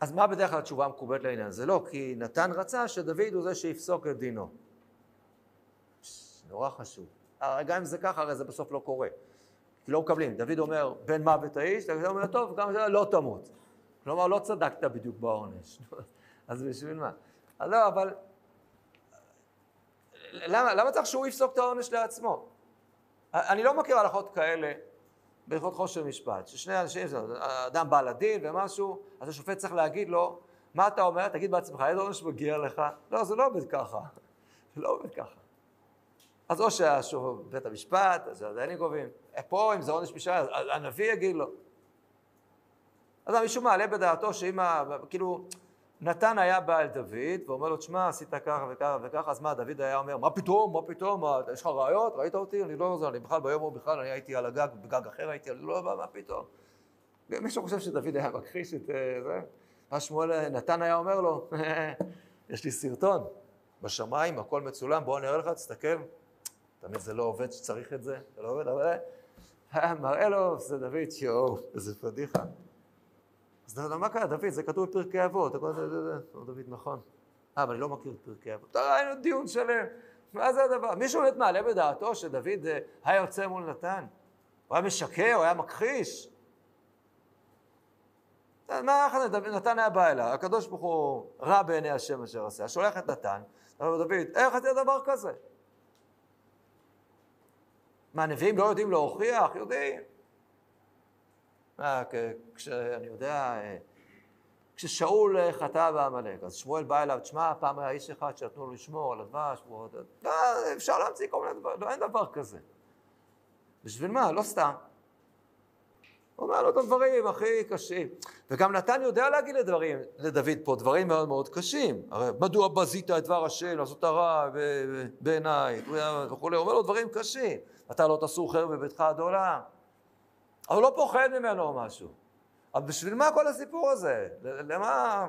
אז מה בדרך כלל התשובה המקובלת לעניין? זה לא, כי נתן רצה שדוד הוא זה שיפסוק את דינו. נורא חשוב. גם אם זה ככה, הרי זה בסוף לא קורה. כי לא מקבלים. דוד אומר, בן מוות האיש, דוד אומר, טוב, גם זה לא תמות. כלומר, לא צדקת בדיוק בעונש. אז בשביל מה? אז לא, אבל... למה, למה צריך שהוא יפסוק את העונש לעצמו? אני לא מכיר הלכות כאלה בהלכות חושן משפט, ששני אנשים, אדם בא לדין ומשהו, אז השופט צריך להגיד לו, מה אתה אומר? תגיד בעצמך, איזה עונש מגיע לך? לא, זה לא עובד ככה. זה לא עובד ככה. אז או שבית המשפט, אז הדיינים קובעים. פה, אם זה עונש משנה, אז הנביא יגיד לו. אז מישהו מעלה בדעתו שאם, כאילו, נתן היה בא אל דוד, ואומר לו, תשמע, עשית ככה וככה וככה, אז מה, דוד היה אומר, מה פתאום, מה פתאום, מה, יש לך ראיות? ראית אותי? אני לא, אני בכלל ביום הוא בכלל, אני הייתי על הגג, בגג אחר הייתי, אני לא, מה, מה פתאום? מישהו חושב שדוד היה מכחיש את אה, זה? מה שמואל, נתן היה אומר לו, יש לי סרטון, בשמיים, הכל מצולם, בוא אני אראה לך, תסתכל. תמיד זה לא עובד שצריך את זה, זה לא עובד, אבל אה, מראה לו, זה דוד, יואו, איזה פדיחה. אז מה קרה, דוד, זה כתוב בפרקי אבות. דוד, נכון. אה, אבל אני לא מכיר את פרקי אבות. היינו דיון שלם. מה זה הדבר? מישהו באמת מעלה בדעתו שדוד אה, היה יוצא מול נתן? הוא היה משקר, הוא היה מכחיש? מה נתן היה בא אליו? הקדוש ברוך הוא רע בעיני השם אשר עשה. שולח את נתן, אומר דוד, איך עשית דבר כזה? מה, הנביאים לא יודעים להוכיח? יודעים. כשאני יודע, אה, כששאול אה, חטא בעמלק, אז שמואל בא אליו, תשמע, פעם היה איש אחד שנתנו לו לשמור על הדבש, לא, אפשר להמציא כל מיני דברים, לא, אין דבר כזה. בשביל מה? לא סתם. הוא אומר לו את הדברים הכי קשים. וגם נתן יודע להגיד לדברים, לדוד פה, דברים מאוד מאוד קשים. הרי מדוע בזית את דבר השם, לעשות הרע בעיניי, וכולי. הוא אומר לו דברים קשים. אתה לא תסור חרב בביתך עד עולם. אבל לא פוחד ממנו או משהו. אבל בשביל מה כל הסיפור הזה? למה...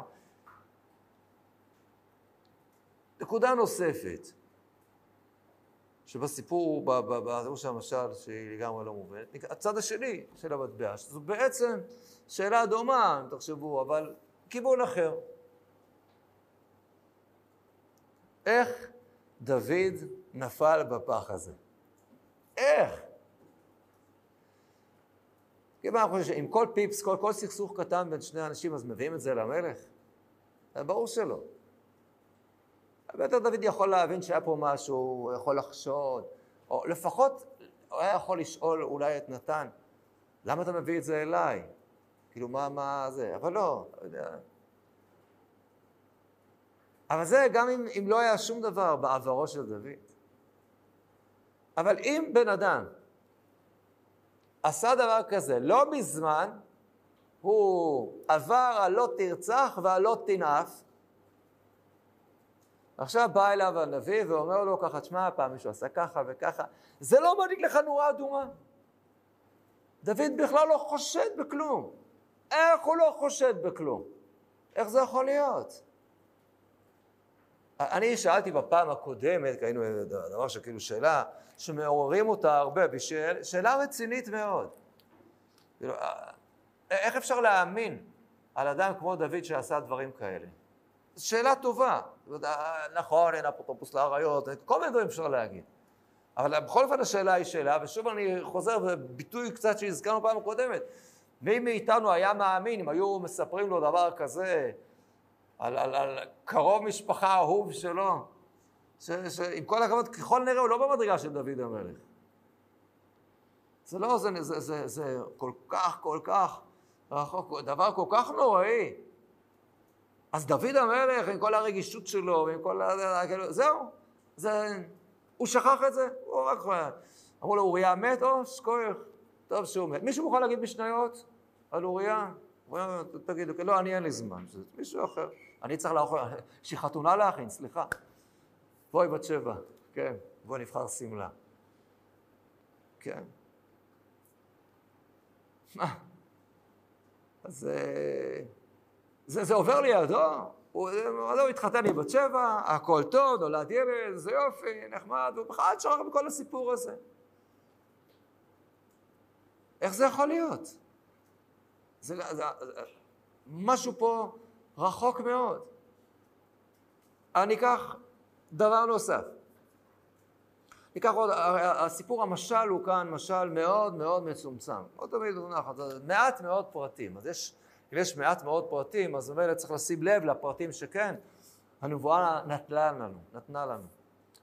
נקודה נוספת, שבסיפור, בסיפור של המשל, שהיא לגמרי לא מובנת, הצד השני של המטבע, שזו בעצם שאלה דומה, אם תחשבו, אבל כיוון אחר. איך דוד נפל בפח הזה? איך? מה אנחנו חושבים, עם כל פיפס, כל, כל סכסוך קטן בין שני אנשים, אז מביאים את זה למלך? זה ברור שלא. יותר דוד יכול להבין שהיה פה משהו, הוא יכול לחשוד, או לפחות הוא היה יכול לשאול אולי את נתן, למה אתה מביא את זה אליי? כאילו, מה, מה זה? אבל לא, לא יודע. אבל זה גם אם, אם לא היה שום דבר בעברו של דוד. אבל אם בן אדם עשה דבר כזה לא מזמן, הוא עבר על לא תרצח ועל לא תנאף, עכשיו בא אליו הנביא ואומר לו ככה, תשמע, פעם מישהו עשה ככה וככה, זה לא מדליק לך נורה אדומה. דוד בכלל לא חושד בכלום. איך הוא לא חושד בכלום? איך זה יכול להיות? אני שאלתי בפעם הקודמת, כי היינו דבר שכאילו שאלה שמעוררים אותה הרבה, בשאל, שאלה רצינית מאוד. כאילו, איך אפשר להאמין על אדם כמו דוד שעשה דברים כאלה? שאלה טובה. נכון, אין אפוטרופוס לאריות, כל מיני דברים אפשר להגיד. אבל בכל אופן השאלה היא שאלה, ושוב אני חוזר בביטוי קצת שהזכרנו פעם הקודמת. מי מאיתנו היה מאמין אם היו מספרים לו דבר כזה על, על, על קרוב משפחה אהוב שלו, שעם כל הכבוד, ככל נראה הוא לא במדרגה של דוד המלך. זה לא, זה, זה, זה, זה כל כך, כל כך רחוק, דבר כל כך נוראי. אז דוד המלך, עם כל הרגישות שלו, ועם כל ה... כאילו, זהו, זה... הוא שכח את זה, הוא רק... אמרו לו, אוריה מת? או, שכוח, טוב שהוא מת. מישהו מוכן להגיד משניות על אוריה? תגידו, לא, אני אין לי זמן, מישהו אחר. אני צריך לאכול, יש לי חתונה להכין, סליחה. בואי בת שבע, כן, בואי נבחר שמלה. כן. מה? אז... אה, זה, זה עובר לידו, הוא, הוא התחתן עם בת שבע, הכל טוב, נולד ילד, זה יופי, נחמד, הוא בכלל שרר בכל הסיפור הזה. איך זה יכול להיות? זה, זה, זה, משהו פה רחוק מאוד. אני אקח דבר נוסף. ניקח עוד, הסיפור המשל הוא כאן משל מאוד מאוד מצומצם. לא תמיד הוא נחת, מעט מאוד פרטים. אז יש אם יש מעט מאוד פרטים, אז באמת צריך לשים לב לפרטים שכן, הנבואה נתנה לנו, נתנה לנו.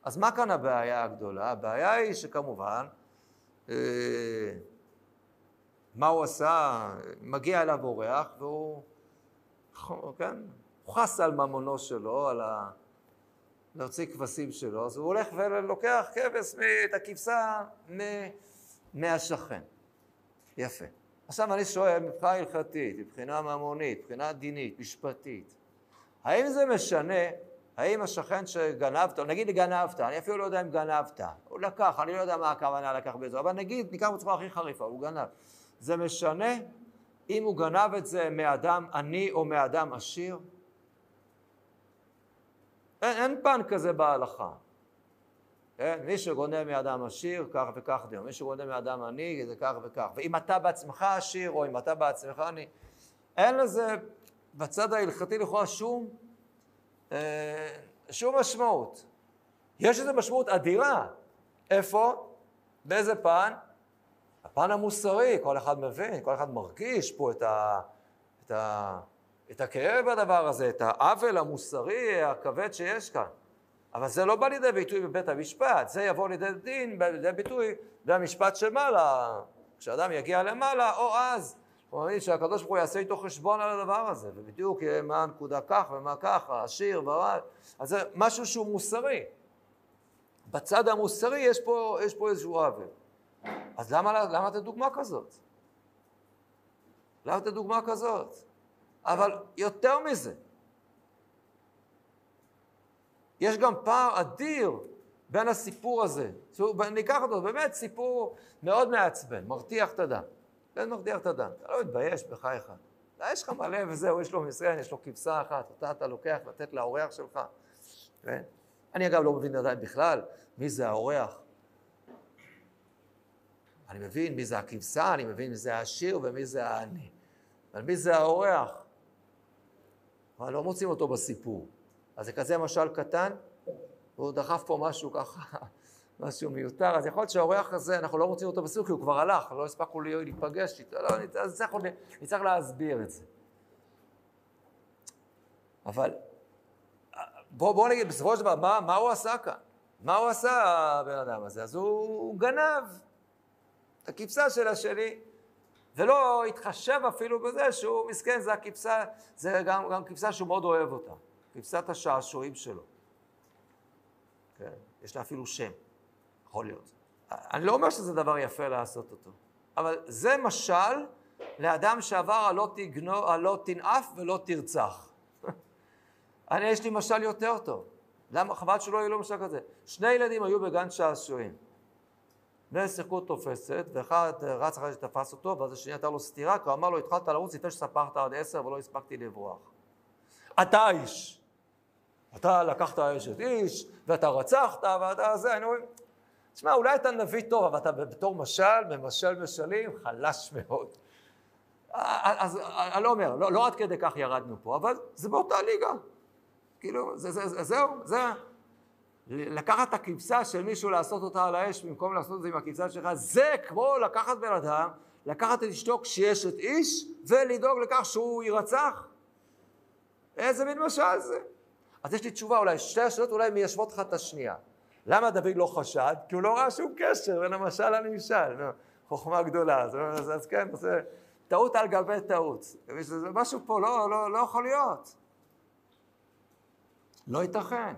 אז מה כאן הבעיה הגדולה? הבעיה היא שכמובן, אה, מה הוא עשה? מגיע אליו אורח והוא, כן, הוא חס על ממונו שלו, על ה... להוציא כבשים שלו, אז הוא הולך ולוקח כבש, את הכבשה מהשכן. יפה. עכשיו אני שואל, מבחינה הלכתית, מבחינה ממונית, מבחינה דינית, משפטית, האם זה משנה, האם השכן שגנבת, נגיד גנבת, אני אפילו לא יודע אם גנבת, הוא לקח, אני לא יודע מה הכוונה לקח בזה, אבל נגיד, ניקח בצורה הכי חריפה, הוא גנב. זה משנה אם הוא גנב את זה מאדם עני או מאדם עשיר? אין, אין פן כזה בהלכה. כן? מי שגונב מאדם עשיר, כך וכך דיון. מי שגונב מאדם עני, זה כך וכך. ואם אתה בעצמך עשיר, או אם אתה בעצמך עני, אין לזה בצד ההלכתי לכאורה שום, אה, שום משמעות. יש לזה משמעות אדירה. איפה? באיזה פן? הפן המוסרי, כל אחד מבין, כל אחד מרגיש פה את, ה, את, ה, את הכאב בדבר הזה, את העוול המוסרי הכבד שיש כאן. אבל זה לא בא לידי ביטוי בבית המשפט, זה יבוא לידי דין, לידי ביטוי במשפט שמעלה. כשאדם יגיע למעלה, או אז, הוא מאמין שהקדוש ברוך הוא יעשה איתו חשבון על הדבר הזה, ובדיוק יהיה מה הנקודה כך ומה ככה, עשיר ורע, אז זה משהו שהוא מוסרי. בצד המוסרי יש פה, יש פה איזשהו עוול. אז למה, למה את דוגמה כזאת? למה את דוגמה כזאת? אבל יותר מזה, יש גם פער אדיר בין הסיפור הזה. ניקח אותו, באמת סיפור מאוד מעצבן, מרתיח את הדם. כן, מרתיח את הדם. אתה לא מתבייש בחייך. יש לך מלא וזהו, יש לו מסגן, יש לו כבשה אחת, אותה אתה לוקח לתת לאורח שלך. כן? אני אגב לא מבין עדיין בכלל מי זה האורח. אני מבין מי זה הכבשה, אני מבין מי זה העשיר ומי זה העני. אבל מי זה האורח? אבל לא מוצאים אותו בסיפור. אז זה כזה משל קטן, והוא דחף פה משהו ככה, משהו מיותר, אז יכול להיות שהאורח הזה, אנחנו לא מוצאים אותו בסוג, כי הוא כבר הלך, לא הספקנו להיפגש איתו, לא, אז נצטרך להסביר את זה. אבל בואו בוא נגיד, בסופו של דבר, מה, מה הוא עשה כאן? מה הוא עשה, הבן אדם הזה? אז הוא, הוא גנב את הכבשה של השני, ולא התחשב אפילו בזה שהוא מסכן, זה הכבשה, זה גם, גם כבשה שהוא מאוד אוהב אותה, כבשת השעשועים שלו. כן, יש לה אפילו שם, יכול להיות. אני לא אומר שזה דבר יפה לעשות אותו, אבל זה משל לאדם שעבר הלא, הלא תנאף ולא תרצח. אני, יש לי משל יותר טוב. למה? חבל שלא יהיה לו משל כזה. שני ילדים היו בגן שעשועים. בני שיחקו תופסת, ואחד רץ אחרי שתפס אותו, ואז השני נתן לו סטירה, כי הוא אמר לו, התחלת לרוץ לפני שספרת עד עשר ולא הספקתי לברוח. אתה איש. אתה לקחת אשת איש, ואתה רצחת, ואתה זה, אני אומר, תשמע, אולי אתה נביא טוב, אבל אתה בתור משל, ממשל משלים, חלש מאוד. אז אני לא אומר, לא, לא עד כדי כך ירדנו פה, אבל זה באותה ליגה. כאילו, זה, זה, זה, זהו, זה... לקחת את הכבשה של מישהו, לעשות אותה על האש, במקום לעשות את זה עם הכבשה שלך, זה כמו לקחת בן אדם, לקחת את אשתו כשיש את איש, ולדאוג לכך שהוא יירצח. איזה מין משל זה? אז יש לי תשובה, אולי שתי השאלות אולי מיישבות לך את השנייה. למה דוד לא חשד? כי הוא לא ראה שום קשר בין המשל לנמשל. חוכמה גדולה. אז, אז, אז כן, זה טעות על גבי טעות. משהו פה לא, לא, לא יכול להיות. לא ייתכן.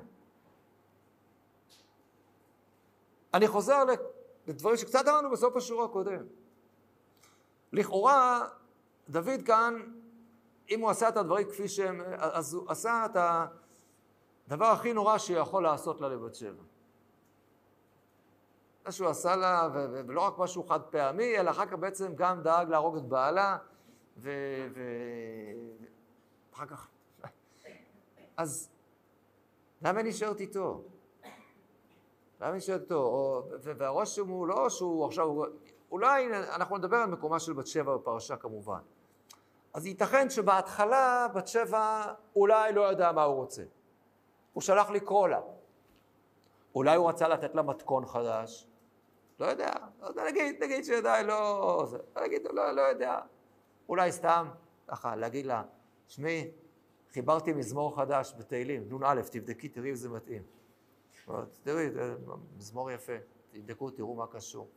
אני חוזר לדברים שקצת אמרנו בסוף השיעור הקודם. לכאורה, דוד כאן, אם הוא עשה את הדברים כפי שהם, אז הוא עשה את הדבר הכי נורא שיכול לעשות לה לבת שבע. מה שהוא עשה לה, ולא רק משהו חד פעמי, אלא אחר כך בעצם גם דאג להרוג את בעלה, ואחר כך... אז למה נשארת איתו? למה נשארת איתו? והרושם הוא לא שהוא עכשיו, אולי אנחנו נדבר על מקומה של בת שבע בפרשה כמובן. אז ייתכן שבהתחלה בת שבע אולי לא ידע מה הוא רוצה. הוא שלח לקרוא לה. אולי הוא רצה לתת לה מתכון חדש. לא יודע, לא יודע, נגיד, נגיד שעדיין לא... נגיד, לא, לא יודע. אולי סתם, ככה, להגיד לה, שמי, חיברתי מזמור חדש בתהילים, נ"א, תבדקי, תראי אם זה מתאים. תראי, זה מזמור יפה, תבדקו, תראו מה קשור.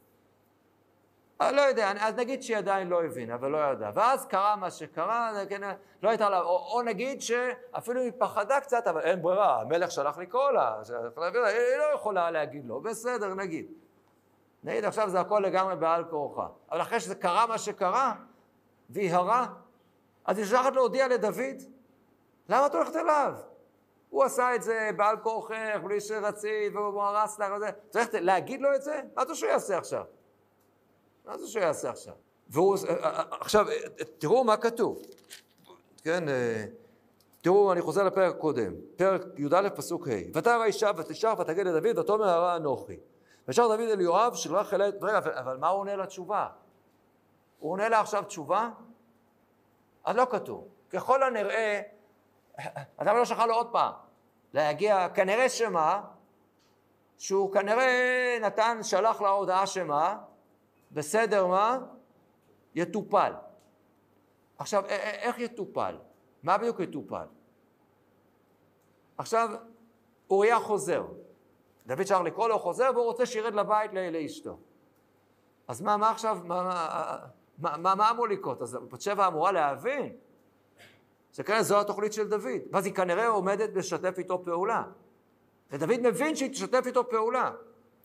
אני לא יודע, אז נגיד שהיא עדיין לא הבינה ולא ידעה, ואז קרה מה שקרה, כן, לא הייתה לה, או, או נגיד שאפילו היא פחדה קצת, אבל אין ברירה, המלך שלח לקרוא לה, היא לא יכולה להגיד לו, בסדר, נגיד. נגיד עכשיו זה הכל לגמרי בעל כורחה, אבל אחרי שזה קרה מה שקרה, והיא הרה, אז היא שולחת להודיע לדוד, למה את הולכת אליו? הוא עשה את זה בעל כורכך, בלי שרצית, והוא הרס לך וזה. צריך להגיד לו את זה? מה אתה שהוא יעשה עכשיו? מה זה שהוא יעשה עכשיו? והוא, אה, אה, אה, עכשיו, תראו מה כתוב. כן, תראו, אני חוזר לפרק קודם, פרק י"א פסוק ה' ותרא האישה ותשח ותגיד לדוד ותאמר הרע אנוכי. וישר דוד אל יואב שלח אלי, רגע, אבל מה הוא עונה לתשובה? הוא עונה לה עכשיו תשובה? אז לא כתוב. ככל הנראה, אז למה לא שלחה לו עוד פעם? להגיע, כנראה שמה? שהוא כנראה נתן, שלח לה הודעה שמה? בסדר מה? יטופל. עכשיו, איך יטופל? מה בדיוק יטופל? עכשיו, אוריה חוזר. דוד שלח לקרוא לו חוזר והוא רוצה שירד לבית לאשתו. אז מה, מה עכשיו, מה, מה, מה, מה אמור לקרות? אז בת שבע אמורה להבין שכנראה זו התוכנית של דוד, ואז היא כנראה עומדת לשתף איתו פעולה. ודוד מבין שהיא תשתף איתו פעולה.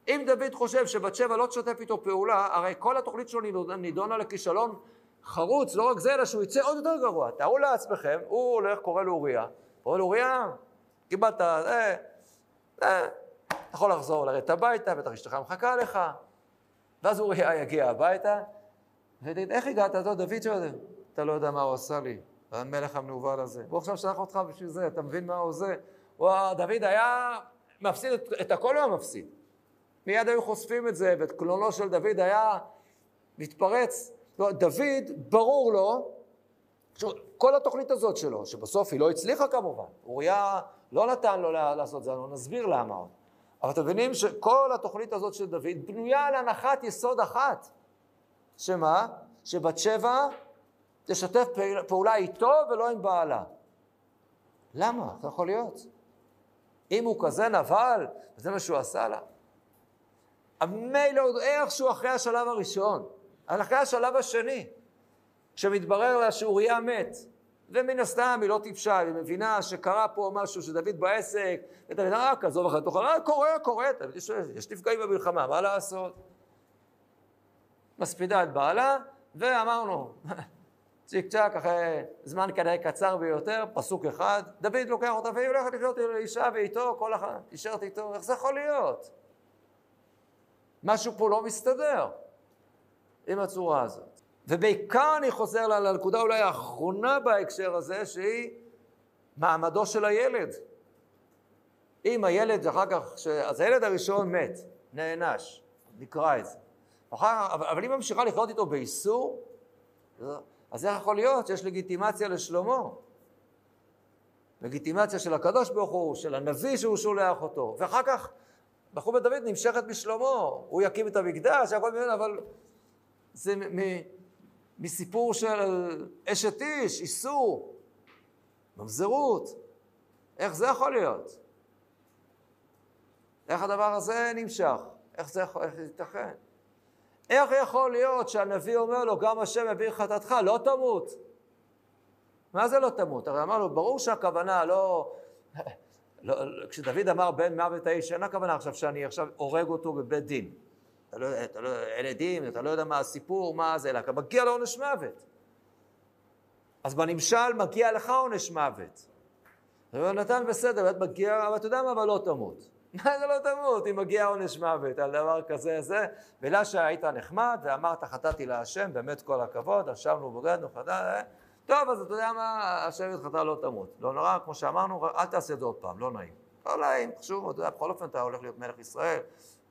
אם דוד חושב שבת שבע לא תשתף איתו פעולה, הרי כל התוכנית שלו נידונה לכישלון חרוץ, לא רק זה, אלא שהוא יצא עוד יותר גרוע. תארו לעצמכם, הוא הולך, קורא לאוריה, קורא לאוריה, קיבלת, אה, אה, אתה יכול לחזור לרדת הביתה, בטח אשתך מחכה לך. ואז אוריה יגיע הביתה, ויגיד, איך הגעת? דוד שואל, אתה לא יודע מה הוא עשה לי, המלך המנוול הזה. הוא עכשיו שלח אותך בשביל זה, אתה מבין מה הוא זה? דוד היה מפסיד, את, את הכל הוא היה מפסיד. מיד היו חושפים את זה, ואת קלונו של דוד היה מתפרץ. לא, דוד, ברור לו, כל התוכנית הזאת שלו, שבסוף היא לא הצליחה כמובן, אוריה לא נתן לו לעשות זה, אנחנו נסביר למה עוד. אבל אתם מבינים שכל התוכנית הזאת של דוד בנויה על הנחת יסוד אחת. שמה? שבת שבע תשתף פעולה איתו ולא עם בעלה. למה? זה יכול להיות. אם הוא כזה נבל, וזה מה שהוא עשה לה. מילא עוד איכשהו אחרי השלב הראשון, אחרי השלב השני, כשמתברר לה שאוריה מת, ומן הסתם היא לא טיפשה, היא מבינה שקרה פה משהו שדוד בעסק, ודוד אמר, רק עזוב אחרי תוכל, אה, קורה, קורה, יש, יש נפגעים במלחמה, מה לעשות? מספידה את בעלה, ואמרנו, צ'יק צ'אק, אחרי זמן כנראה קצר ביותר, פסוק אחד, דוד לוקח אותה והיא הולכת לקנות לאישה ואיתו, כל אחד נשארת איתו, איך זה יכול להיות? משהו פה לא מסתדר עם הצורה הזאת. ובעיקר אני חוזר לנקודה אולי האחרונה בהקשר הזה, שהיא מעמדו של הילד. אם הילד אחר כך, ש... אז הילד הראשון מת, נענש, נקרא את זה. אחר, אבל, אבל אם ממשיכה לחיות איתו באיסור, אז איך יכול להיות שיש לגיטימציה לשלמה? לגיטימציה של הקדוש ברוך הוא, של הנביא שהוא שולח אותו, ואחר כך בחור בן דוד נמשכת בשלמה, הוא יקים את המקדש, הכל ממנו, אבל זה מסיפור של אשת איש, איסור, ממזרות. איך זה יכול להיות? איך הדבר הזה נמשך? איך זה יכול, איך ייתכן? איך יכול להיות שהנביא אומר לו, גם השם יביא חטאתך, לא תמות? מה זה לא תמות? הרי אמר לו, ברור שהכוונה לא... לא כשדוד אמר בן מוות האיש, אין הכוונה עכשיו שאני עכשיו הורג אותו בבית דין. אתה לא, אתה לא, אין עדים, אתה לא יודע מה הסיפור, מה זה, אלא מגיע לו עונש מוות. אז בנמשל מגיע לך עונש מוות. נתן בסדר, מגיע, אבל אתה יודע מה, אבל לא תמות. מה זה לא תמות, אם מגיע עונש מוות על דבר כזה, זה, בגלל שהיית נחמד ואמרת חטאתי להשם, באמת כל הכבוד, אשמנו בוגדנו, חטא, טוב, אז אתה יודע מה, השם יתחטא לא תמות. לא נורא, כמו שאמרנו, אל תעשה את זה עוד פעם, לא נעים. לא נעים, חשוב, אתה יודע, בכל אופן אתה הולך להיות מלך ישראל,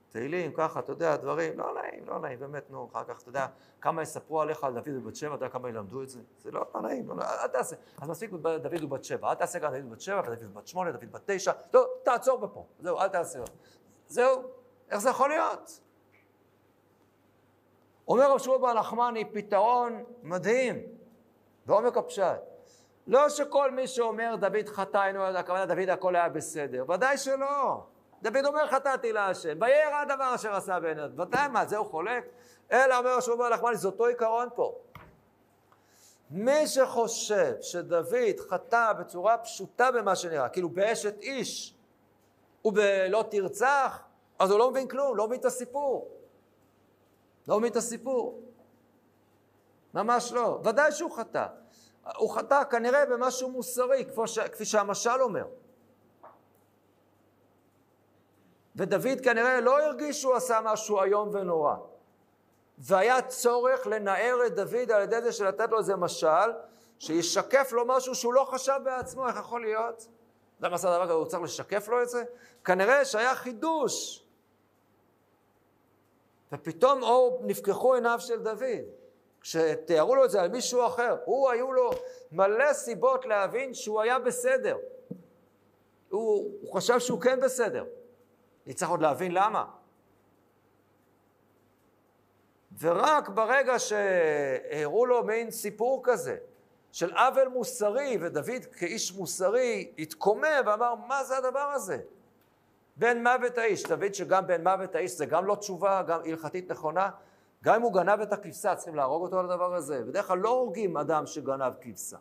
תהילים, ככה, אתה יודע, דברים, לא נעים, לא נעים, באמת, נו, אחר כך, אתה יודע, כמה יספרו עליך על דוד ובת שבע, אתה יודע כמה ילמדו את זה? זה לא, לא נעים, לא, אל תעשה. אז מספיק דוד ובת שבע, אל תעשה גם דוד ובת שבע, ודוד ובת שמונה, דוד ובת תשע, לא, תעצור בפה, זהו, אל תעשה. זהו, איך זה יכול להיות? אומר רב שמואל בר נחמני, פתרון מדהים, בעומק הפשט. לא שכל מי שאומר דוד חטא, אינו הכוונה דוד הכל היה בסדר, ודאי שלא. דוד אומר חטאתי להשם, וירא הדבר אשר עשה בעיניו. ודאי מה, זהו חולק? אלא אומר שהוא אומר לחמני, זה אותו עיקרון פה. מי שחושב שדוד חטא בצורה פשוטה במה שנראה, כאילו באשת איש ובלא תרצח, אז הוא לא מבין כלום, לא מבין את הסיפור. לא מבין את הסיפור. ממש לא. ודאי שהוא חטא. הוא חטא כנראה במשהו מוסרי, כפי שהמשל אומר. ודוד כנראה לא הרגיש שהוא עשה משהו איום ונורא. והיה צורך לנער את דוד על ידי זה של לתת לו איזה משל, שישקף לו משהו שהוא לא חשב בעצמו, איך יכול להיות? למה עשה דבר כזה? הוא צריך לשקף לו את זה? כנראה שהיה חידוש. ופתאום אור נפקחו עיניו של דוד. כשתיארו לו את זה על מישהו אחר, הוא היו לו מלא סיבות להבין שהוא היה בסדר. הוא, הוא חשב שהוא כן בסדר. צריך עוד להבין למה. ורק ברגע שהראו לו מעין סיפור כזה של עוול מוסרי, ודוד כאיש מוסרי התקומם ואמר, מה זה הדבר הזה? בן מוות האיש, דוד שגם בן מוות האיש זה גם לא תשובה, גם הלכתית נכונה, גם אם הוא גנב את הכבשה, צריכים להרוג אותו על הדבר הזה. בדרך כלל לא הורגים אדם שגנב כבשה.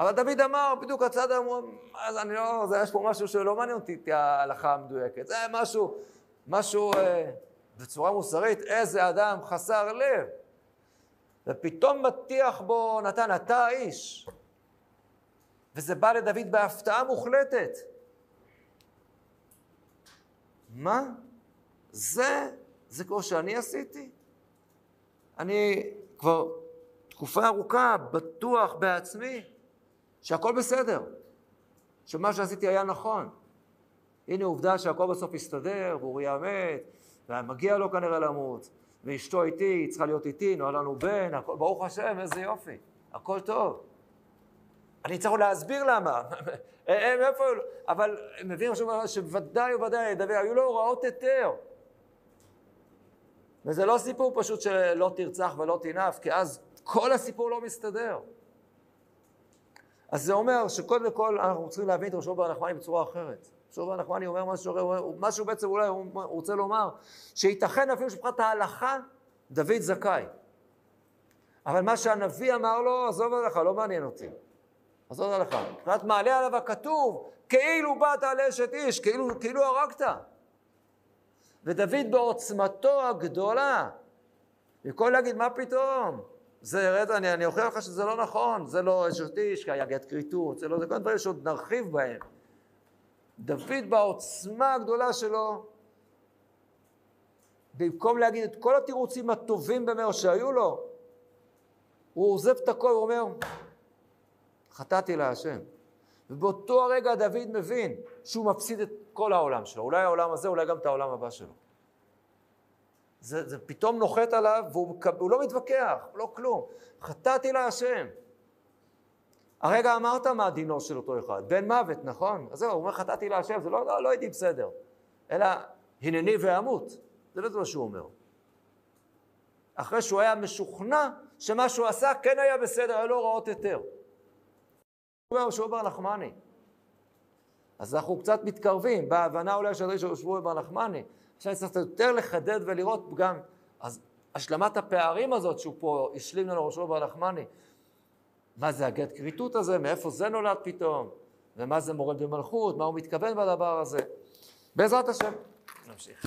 אבל דוד אמר, בדיוק הצד אמרו, אז אני לא, זה יש פה משהו שלא מעניין אותי את ההלכה המדויקת. זה משהו, משהו אה, בצורה מוסרית, איזה אדם חסר לב. ופתאום מטיח בו נתן, אתה האיש. וזה בא לדוד בהפתעה מוחלטת. מה? זה, זה כמו שאני עשיתי? אני כבר תקופה ארוכה בטוח בעצמי. שהכל בסדר, שמה שעשיתי היה נכון. הנה עובדה שהכל בסוף הסתדר, ואוריה מת, ומגיע לו כנראה למות, ואשתו איתי, היא צריכה להיות איתי, נולד לנו בן, הכל, ברוך השם, איזה יופי, הכל טוב. אני צריך להסביר למה. הם איפה, אבל מבינים עכשיו שוודאי וודאי, דוד, היו לו הוראות היתר. וזה לא סיפור פשוט שלא תרצח ולא תנאף, כי אז כל הסיפור לא מסתדר. אז זה אומר שקודם כל אנחנו צריכים להבין את רשו בר נחמני בצורה אחרת. רשו בר נחמני אומר משהו, משהו בעצם אולי הוא רוצה לומר, שייתכן אפילו שמבחינת ההלכה דוד זכאי. אבל מה שהנביא אמר לו, עזוב עליך, לא מעניין אותי. עזוב עליך. מבחינת מעלה עליו הכתוב, כאילו באת על אשת איש, כאילו, כאילו הרגת. ודוד בעוצמתו הגדולה, במקום להגיד, מה פתאום? זה, רד, אני, אני אוכיח לך שזה לא נכון, זה לא אשת איש, היה גט כריתות, זה לא, זה כל דברים שעוד נרחיב בהם. דוד בעוצמה הגדולה שלו, במקום להגיד את כל התירוצים הטובים במאו שהיו לו, הוא עוזב את הכל, הוא אומר, חטאתי להשם. ובאותו הרגע דוד מבין שהוא מפסיד את כל העולם שלו, אולי העולם הזה, אולי גם את העולם הבא שלו. זה, זה פתאום נוחת עליו, והוא לא מתווכח, לא כלום. חטאתי להשם. הרגע אמרת מה דינו של אותו אחד, בן מוות, נכון? אז זהו, הוא אומר חטאתי להשם, זה לא, לא, לא הייתי בסדר. אלא הנני ואמות, זה לא מה שהוא אומר. אחרי שהוא היה משוכנע שמה שהוא עשה כן היה בסדר, היה לו הוראות היתר. הוא אומר שהוא בר נחמני. אז אנחנו קצת מתקרבים, בהבנה אולי של שבוע בר נחמני. עכשיו צריך יותר לחדד ולראות גם, אז השלמת הפערים הזאת שהוא פה השלים לנו ראשו בר נחמני. מה זה הגט כריתות הזה, מאיפה זה נולד פתאום, ומה זה מורד במלכות, מה הוא מתכוון בדבר הזה. בעזרת השם, נמשיך.